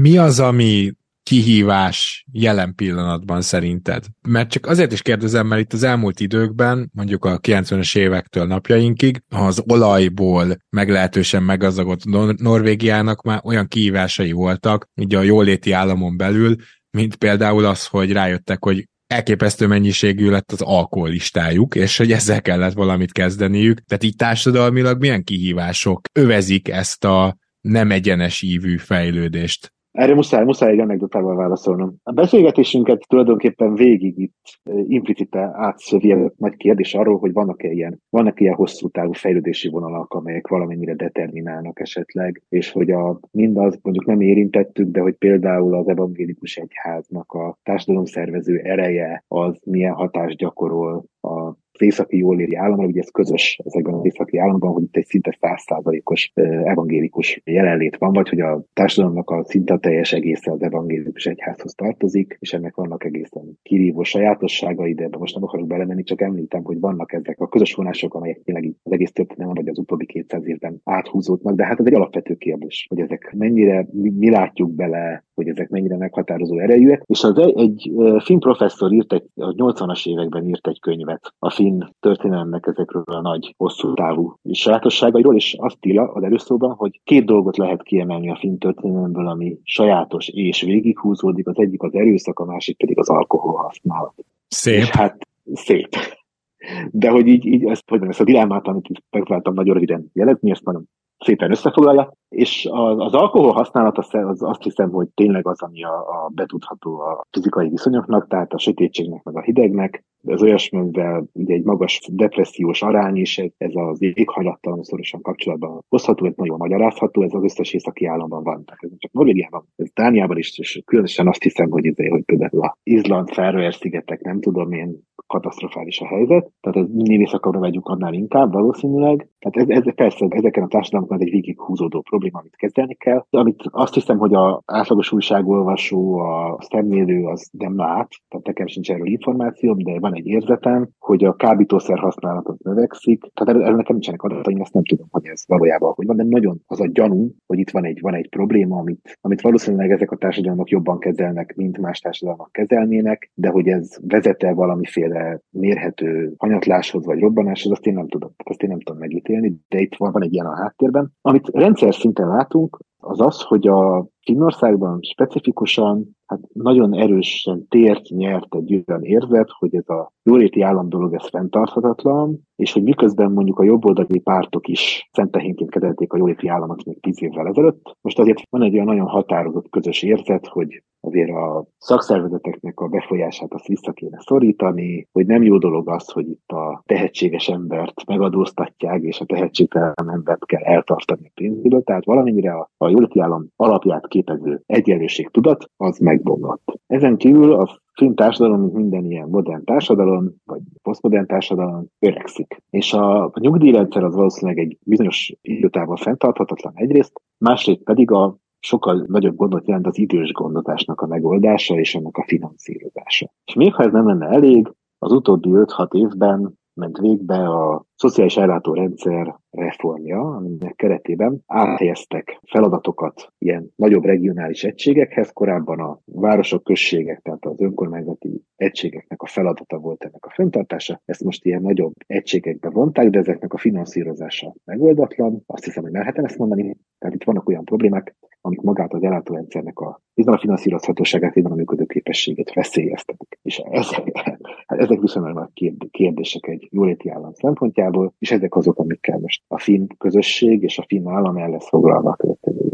Mi az, ami kihívás jelen pillanatban szerinted? Mert csak azért is kérdezem, mert itt az elmúlt időkben, mondjuk a 90-es évektől napjainkig, az olajból meglehetősen megazdagott Norvégiának már olyan kihívásai voltak, ugye a jóléti államon belül, mint például az, hogy rájöttek, hogy elképesztő mennyiségű lett az alkoholistájuk, és hogy ezzel kellett valamit kezdeniük. Tehát így társadalmilag milyen kihívások övezik ezt a nem egyenes ívű fejlődést? Erre muszáj, muszáj egy anekdotával válaszolnom. A beszélgetésünket tulajdonképpen végig itt implicite átszövi a nagy kérdés arról, hogy vannak-e ilyen, vannak ilyen hosszú távú fejlődési vonalak, amelyek valamennyire determinálnak esetleg, és hogy a, mindaz mondjuk nem érintettük, de hogy például az evangélikus egyháznak a társadalomszervező ereje az milyen hatást gyakorol a az északi jóléri államra, ugye ez közös ezekben az északi államban, hogy itt egy szinte százszázalékos evangélikus jelenlét van, vagy hogy a társadalomnak a szinte teljes egésze az evangélikus egyházhoz tartozik, és ennek vannak egészen kirívó sajátosságai, de most nem akarok belemenni, csak említem, hogy vannak ezek a közös vonások, amelyek tényleg az egész történelem vagy az utóbbi 200 évben áthúzódnak, de hát ez egy alapvető kérdés, hogy ezek mennyire, mi, mi látjuk bele, hogy ezek mennyire meghatározó erejűek, és az egy, egy finn professzor írt egy, a 80-as években írt egy könyvet a finn történelemnek ezekről a nagy, hosszú távú sajátosságairól, és azt írja az előszóban, hogy két dolgot lehet kiemelni a finn történelemből, ami sajátos és végighúzódik, az egyik az erőszak, a másik pedig az alkohol használat. Szép. És hát szép. De hogy így, így ezt, hogy ezt a dilemmát, amit megpróbáltam nagyon röviden jelezni, ezt nagyon szépen összefoglalja, és az, az alkohol használata az azt hiszem, hogy tényleg az, ami a, a betudható a fizikai viszonyoknak, tehát a sötétségnek, meg a hidegnek. Ez olyasmivel ugye egy magas depressziós arány is, ez az éghajlattal szorosan kapcsolatban hozható, ez nagyon magyarázható, ez az összes északi államban van. Tehát ez csak Norvégiában, ez Dániában is, és különösen azt hiszem, hogy, ez, hogy például a Izland, Ferroer szigetek, nem tudom én, katasztrofális a helyzet, tehát ez minél északabbra megyünk, annál inkább valószínűleg. Tehát ez, ez persze ezeken a társadalmakon egy végig húzódó probléma, amit kezelni kell. Amit azt hiszem, hogy a átlagos újságolvasó, a szemlélő az nem lát, tehát nekem sincs erről információm, de van egy érzetem, hogy a kábítószer használat az növekszik. Tehát erről nekem nincsenek adataim, ezt nem tudom, hogy ez valójában hogy van, de nagyon az a gyanú, hogy itt van egy, van egy probléma, amit, amit valószínűleg ezek a társadalmak jobban kezelnek, mint más társadalmak kezelnének, de hogy ez vezete valamiféle mérhető hanyatláshoz vagy robbanáshoz, azt én nem tudom. Azt én nem tudom megítélni, de itt van, van egy ilyen a háttérben. Amit rendszer szinten látunk, az az, hogy a Finnországban specifikusan hát nagyon erősen tért nyert egy olyan érzet, hogy ez a jóléti állam dolog ez fenntarthatatlan, és hogy miközben mondjuk a jobboldali pártok is szentehénként kezelték a jóléti államot még tíz évvel ezelőtt, most azért van egy olyan nagyon határozott közös érzet, hogy azért a szakszervezeteknek a befolyását azt vissza kéne szorítani, hogy nem jó dolog az, hogy itt a tehetséges embert megadóztatják, és a tehetségtelen embert kell eltartani a pénzből, tehát valamennyire a, a jóléti állam alapját képező egyenlőség tudat, az megbomlott. Ezen kívül a finn társadalom, mint minden ilyen modern társadalom, vagy posztmodern társadalom öregszik. És a, nyugdíjrendszer az valószínűleg egy bizonyos időtávon fenntarthatatlan egyrészt, másrészt pedig a sokkal nagyobb gondot jelent az idős gondotásnak a megoldása és annak a finanszírozása. És még ha ez nem lenne elég, az utóbbi 5-6 évben ment végbe a szociális ellátórendszer reformja, aminek keretében áthelyeztek feladatokat ilyen nagyobb regionális egységekhez. Korábban a városok, községek, tehát az önkormányzati egységeknek a feladata volt ennek a fenntartása. Ezt most ilyen nagyobb egységekbe vonták, de ezeknek a finanszírozása megoldatlan. Azt hiszem, hogy lehetem ezt mondani. Tehát itt vannak olyan problémák, amik magát az ellátórendszernek a bizony a finanszírozhatóságát, bizony a működőképességet veszélyeztetik. És ezek, hát ezek viszonylag nagy kérdések egy jóléti állam szempontjából, és ezek azok, amikkel most a finn közösség és a finn állam el lesz foglalva a következő.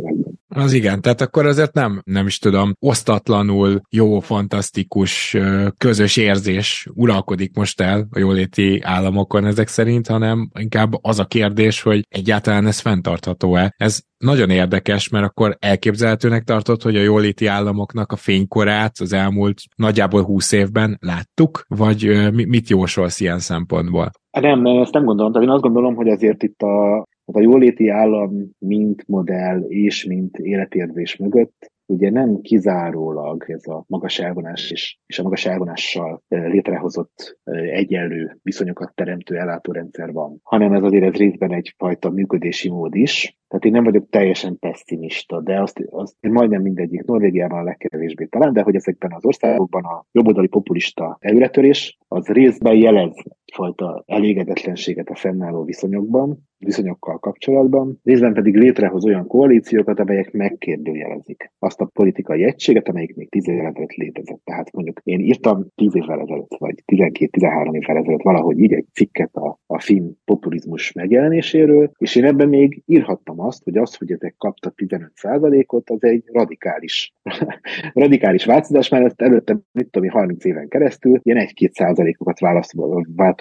Az igen, tehát akkor azért nem, nem is tudom, osztatlanul jó, fantasztikus, közös érzés uralkodik most el a jóléti államokon ezek szerint, hanem inkább az a kérdés, hogy egyáltalán ez fenntartható-e. Ez nagyon érdekes, mert akkor elképzelhetőnek tartott, hogy a jóléti államoknak a fénykorát az elmúlt nagyjából húsz évben láttuk, vagy mit jósolsz ilyen szempontból? Nem, ezt nem gondolom, de én azt gondolom, hogy azért itt a, a jóléti állam mint modell és mint életérzés mögött ugye nem kizárólag ez a magas elvonás és, és a magas elvonással létrehozott egyenlő viszonyokat teremtő ellátórendszer van, hanem ez azért ez részben egyfajta működési mód is, tehát én nem vagyok teljesen pessimista, de azt, azt én majdnem mindegyik, Norvégiában a legkevésbé talán, de hogy ezekben az országokban a jobboldali populista előretörés az részben jelez fajta elégedetlenséget a fennálló viszonyokban, viszonyokkal kapcsolatban, részben pedig létrehoz olyan koalíciókat, amelyek megkérdőjelezik azt a politikai egységet, amelyik még tíz évvel ezelőtt létezett. Tehát mondjuk én írtam tíz évvel ezelőtt, vagy 12-13 évvel ezelőtt valahogy így egy cikket a, a finn populizmus megjelenéséről, és én ebben még írhattam azt, hogy az, hogy ezek kaptak 15%-ot, az egy radikális, radikális változás, mert előtte, mit tudom, 30 éven keresztül ilyen 1-2 százalékokat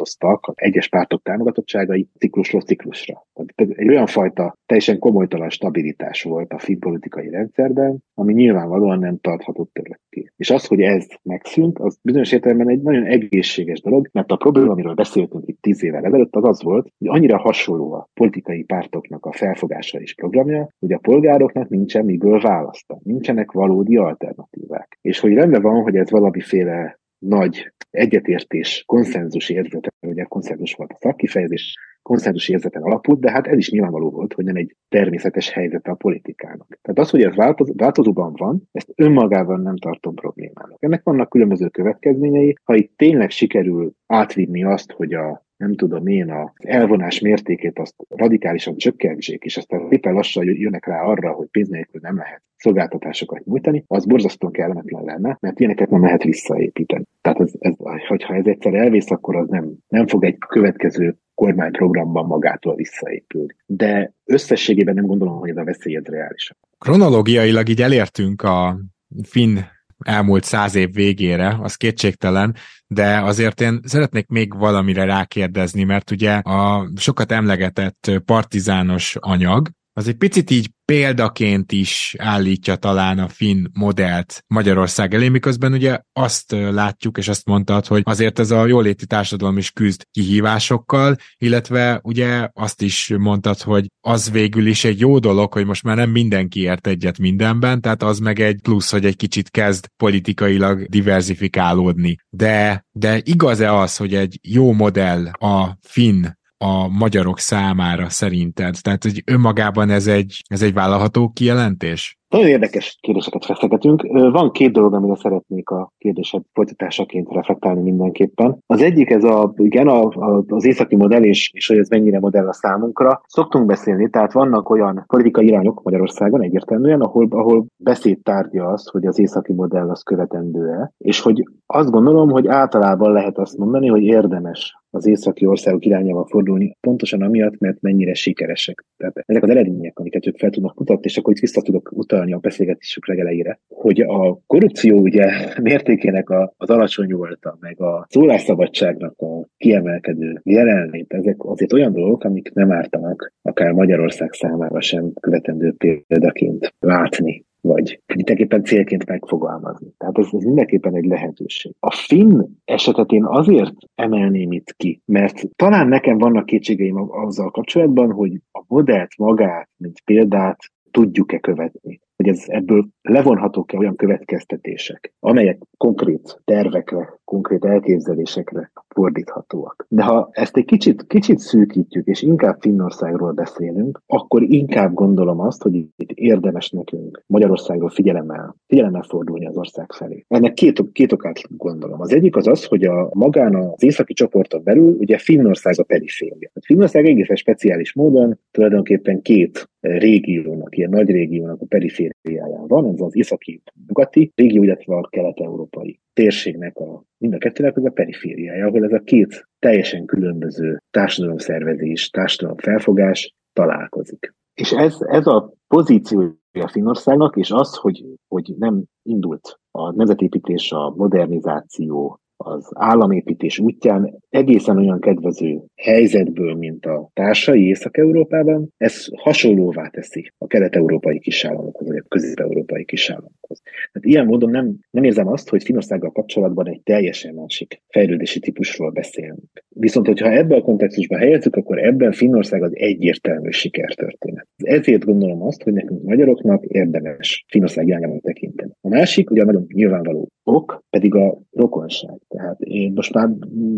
változtak az egyes pártok támogatottságai ciklusról ciklusra. Tehát egy olyan fajta teljesen komolytalan stabilitás volt a finn politikai rendszerben, ami nyilvánvalóan nem tarthatott örökké. És az, hogy ez megszűnt, az bizonyos értelemben egy nagyon egészséges dolog, mert a probléma, amiről beszéltünk itt tíz évvel ezelőtt, az az volt, hogy annyira hasonló a politikai pártoknak a felfogása és programja, hogy a polgároknak nincsen miből választani, nincsenek valódi alternatívák. És hogy rendben van, hogy ez valamiféle nagy egyetértés, konszenzus érzete, ugye konszenzus volt a szakkifejezés, konszenzus érzeten alapult, de hát ez is nyilvánvaló volt, hogy nem egy természetes helyzete a politikának. Tehát az, hogy ez változóban van, ezt önmagában nem tartom problémának. Ennek vannak különböző következményei. Ha itt tényleg sikerül átvinni azt, hogy a nem tudom én, az elvonás mértékét azt radikálisan csökkentsék, és aztán éppen lassan jönnek rá arra, hogy pénz nélkül nem lehet szolgáltatásokat nyújtani, az borzasztóan kellemetlen lenne, mert ilyeneket nem lehet visszaépíteni. Tehát ez, ez, hogyha ez egyszer elvész, akkor az nem, nem fog egy következő kormányprogramban magától visszaépülni. De összességében nem gondolom, hogy ez a veszély ez reális. Kronológiailag így elértünk a finn elmúlt száz év végére, az kétségtelen, de azért én szeretnék még valamire rákérdezni, mert ugye a sokat emlegetett partizános anyag, az egy picit így példaként is állítja talán a finn modellt Magyarország elé, miközben ugye azt látjuk, és azt mondtad, hogy azért ez a jóléti társadalom is küzd kihívásokkal, illetve ugye azt is mondtad, hogy az végül is egy jó dolog, hogy most már nem mindenki ért egyet mindenben, tehát az meg egy plusz, hogy egy kicsit kezd politikailag diversifikálódni. De, de igaz-e az, hogy egy jó modell a finn a magyarok számára szerinted? Tehát, hogy önmagában ez egy, ez egy vállalható kijelentés? Nagyon érdekes kérdéseket feszegetünk. Van két dolog, amire szeretnék a kérdésed folytatásaként reflektálni mindenképpen. Az egyik ez a, igen, a, a, az északi modell, és, és hogy ez mennyire modell a számunkra. Szoktunk beszélni, tehát vannak olyan politikai irányok Magyarországon egyértelműen, ahol, ahol beszédtárgya az, hogy az északi modell az követendő-e, és hogy azt gondolom, hogy általában lehet azt mondani, hogy érdemes az északi országok irányába fordulni, pontosan amiatt, mert mennyire sikeresek. Tehát ezek az eredmények, amiket ők fel tudnak mutatni, és akkor itt vissza tudok utalni a beszélgetésük legelejére, hogy a korrupció ugye mértékének a, az alacsony volta, meg a szólásszabadságnak a kiemelkedő jelenlét, ezek azért olyan dolgok, amik nem ártanak akár Magyarország számára sem követendő példaként látni vagy mindenképpen célként megfogalmazni. Tehát ez, ez mindenképpen egy lehetőség. A finn esetet én azért emelném itt ki, mert talán nekem vannak kétségeim azzal kapcsolatban, hogy a modellt magát, mint példát tudjuk-e követni hogy ez, ebből levonhatók-e olyan következtetések, amelyek konkrét tervekre, konkrét elképzelésekre fordíthatóak. De ha ezt egy kicsit, kicsit szűkítjük, és inkább Finnországról beszélünk, akkor inkább gondolom azt, hogy itt érdemes nekünk Magyarországról figyelemmel, figyelemmel fordulni az ország felé. Ennek két, két okát gondolom. Az egyik az az, hogy a magán az északi csoporton belül ugye Finnország a periféria. Finnország egészen speciális módon tulajdonképpen két régiónak, ilyen nagy régiónak a perifériáján van, ez az északi nyugati régió, illetve a kelet-európai térségnek a mind a kettőnek az a perifériája, ahol ez a két teljesen különböző társadalomszervezés, társadalom felfogás találkozik. És ez, ez a pozíciója Finnországnak, és az, hogy, hogy nem indult a nemzetépítés, a modernizáció, az államépítés útján egészen olyan kedvező helyzetből, mint a társai Észak-Európában, ez hasonlóvá teszi a kelet-európai kisállamokhoz, vagy a közép-európai kisállamokhoz. Tehát ilyen módon nem, nem érzem azt, hogy Finországgal kapcsolatban egy teljesen másik fejlődési típusról beszélünk. Viszont, hogyha ebben a kontextusban helyezzük, akkor ebben Finnország az egyértelmű sikertörténet. Ezért gondolom azt, hogy nekünk magyaroknak érdemes Finnország irányában tekinteni. A másik, ugye a nagyon nyilvánvaló ok, pedig a rokonság. Tehát én most már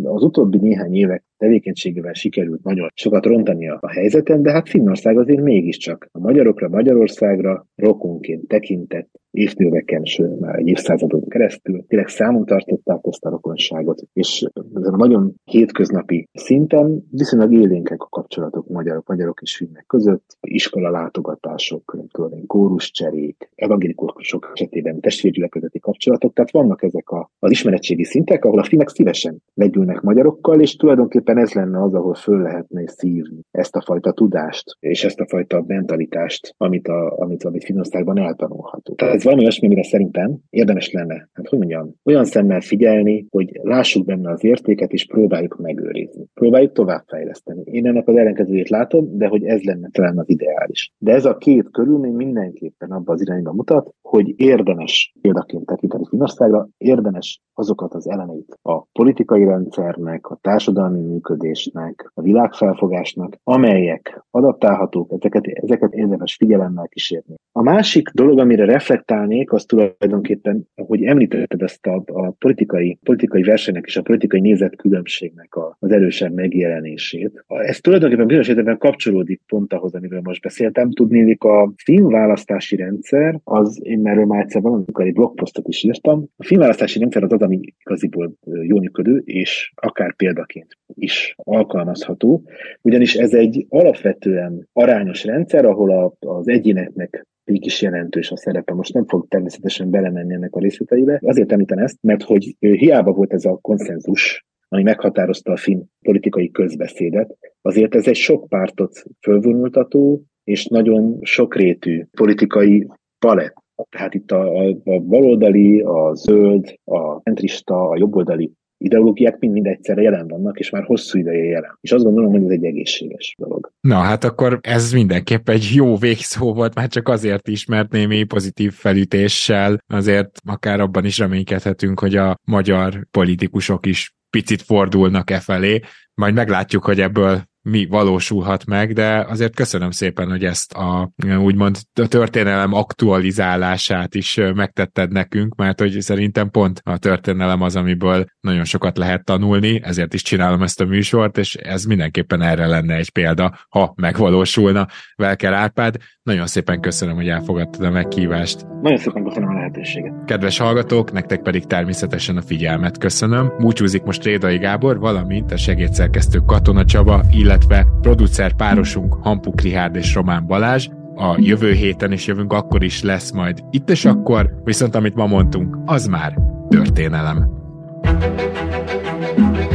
az utóbbi néhány évek tevékenységével sikerült nagyon sokat rontani a helyzeten, de hát Finnország azért mégiscsak a magyarokra, Magyarországra rokonként tekintett évtizedeken, sőt már egy évszázadon keresztül tényleg számon tartották ezt a rokonságot, és ezen a nagyon hétköznapi szinten viszonylag élénkek a kapcsolatok magyarok, magyarok és finnek között, iskola látogatások, tudom, kóruscserék, evangélikusok esetében testvérgyülekezeti kapcsolatok, tehát vannak ezek a, az ismeretségi szintek, ahol a finnek szívesen megülnek magyarokkal, és tulajdonképpen ez lenne az, ahol föl lehetne szívni ezt a fajta tudást, és ezt a fajta mentalitást, amit, a, amit, amit Finországban eltanulható. Tehát ez valami olyasmi, amire szerintem érdemes lenne, hát hogy mondjam, olyan szemmel figyelni, hogy lássuk benne az értéket, és próbáljuk megőrizni. Próbáljuk továbbfejleszteni. Én ennek az ellenkezőjét látom, de hogy ez lenne talán az ideális. De ez a két körülmény mindenképpen abba az irányba mutat, hogy érdemes példaként tekinteni Finországra, érdemes azokat az elemeit a politikai rendszernek, a társadalmi működésnek, a világfelfogásnak, amelyek adaptálhatók, ezeket, ezeket érdemes figyelemmel kísérni. A másik dolog, amire reflektálnék, az tulajdonképpen, hogy említetted ezt a, a politikai, politikai versenynek és a politikai nézetkülönbségnek a, az erősebb megjelenését. Ez tulajdonképpen bizonyos értelemben kapcsolódik pont ahhoz, amiről most beszéltem. Tudnélik, a filmválasztási rendszer, az én erről már egyszer valamikor egy blogposztot is írtam. A filmválasztási rendszer az az, ami igaziból jó működő, és akár példaként is alkalmazható, ugyanis ez egy alapvetően arányos rendszer, ahol a, az egyéneknek így is jelentős a szerepe. Most nem fog természetesen belemenni ennek a részleteibe. Azért említem ezt, mert hogy hiába volt ez a konszenzus, ami meghatározta a finn politikai közbeszédet, azért ez egy sok pártot fölvonultató és nagyon sokrétű politikai palett. Tehát itt a, a, a baloldali, a zöld, a centrista, a jobboldali ideológiák mind-mind egyszerre jelen vannak, és már hosszú ideje jelen. És azt gondolom, hogy ez egy egészséges dolog. Na, hát akkor ez mindenképp egy jó végszó volt, már csak azért is, mert némi pozitív felütéssel azért akár abban is reménykedhetünk, hogy a magyar politikusok is picit fordulnak e felé, majd meglátjuk, hogy ebből mi valósulhat meg, de azért köszönöm szépen, hogy ezt a úgymond a történelem aktualizálását is megtetted nekünk, mert hogy szerintem pont a történelem az, amiből nagyon sokat lehet tanulni, ezért is csinálom ezt a műsort, és ez mindenképpen erre lenne egy példa, ha megvalósulna Velker Árpád. Nagyon szépen köszönöm, hogy elfogadtad a meghívást. Nagyon szépen köszönöm a lehetőséget. Kedves hallgatók, nektek pedig természetesen a figyelmet köszönöm. Búcsúzik most Rédai Gábor, valamint a segédszerkesztő Katona Csaba, illetve producer párosunk Hampuk Rihárd és Román Balázs. A jövő héten is jövünk, akkor is lesz majd itt és akkor, viszont amit ma mondtunk, az már történelem. thank you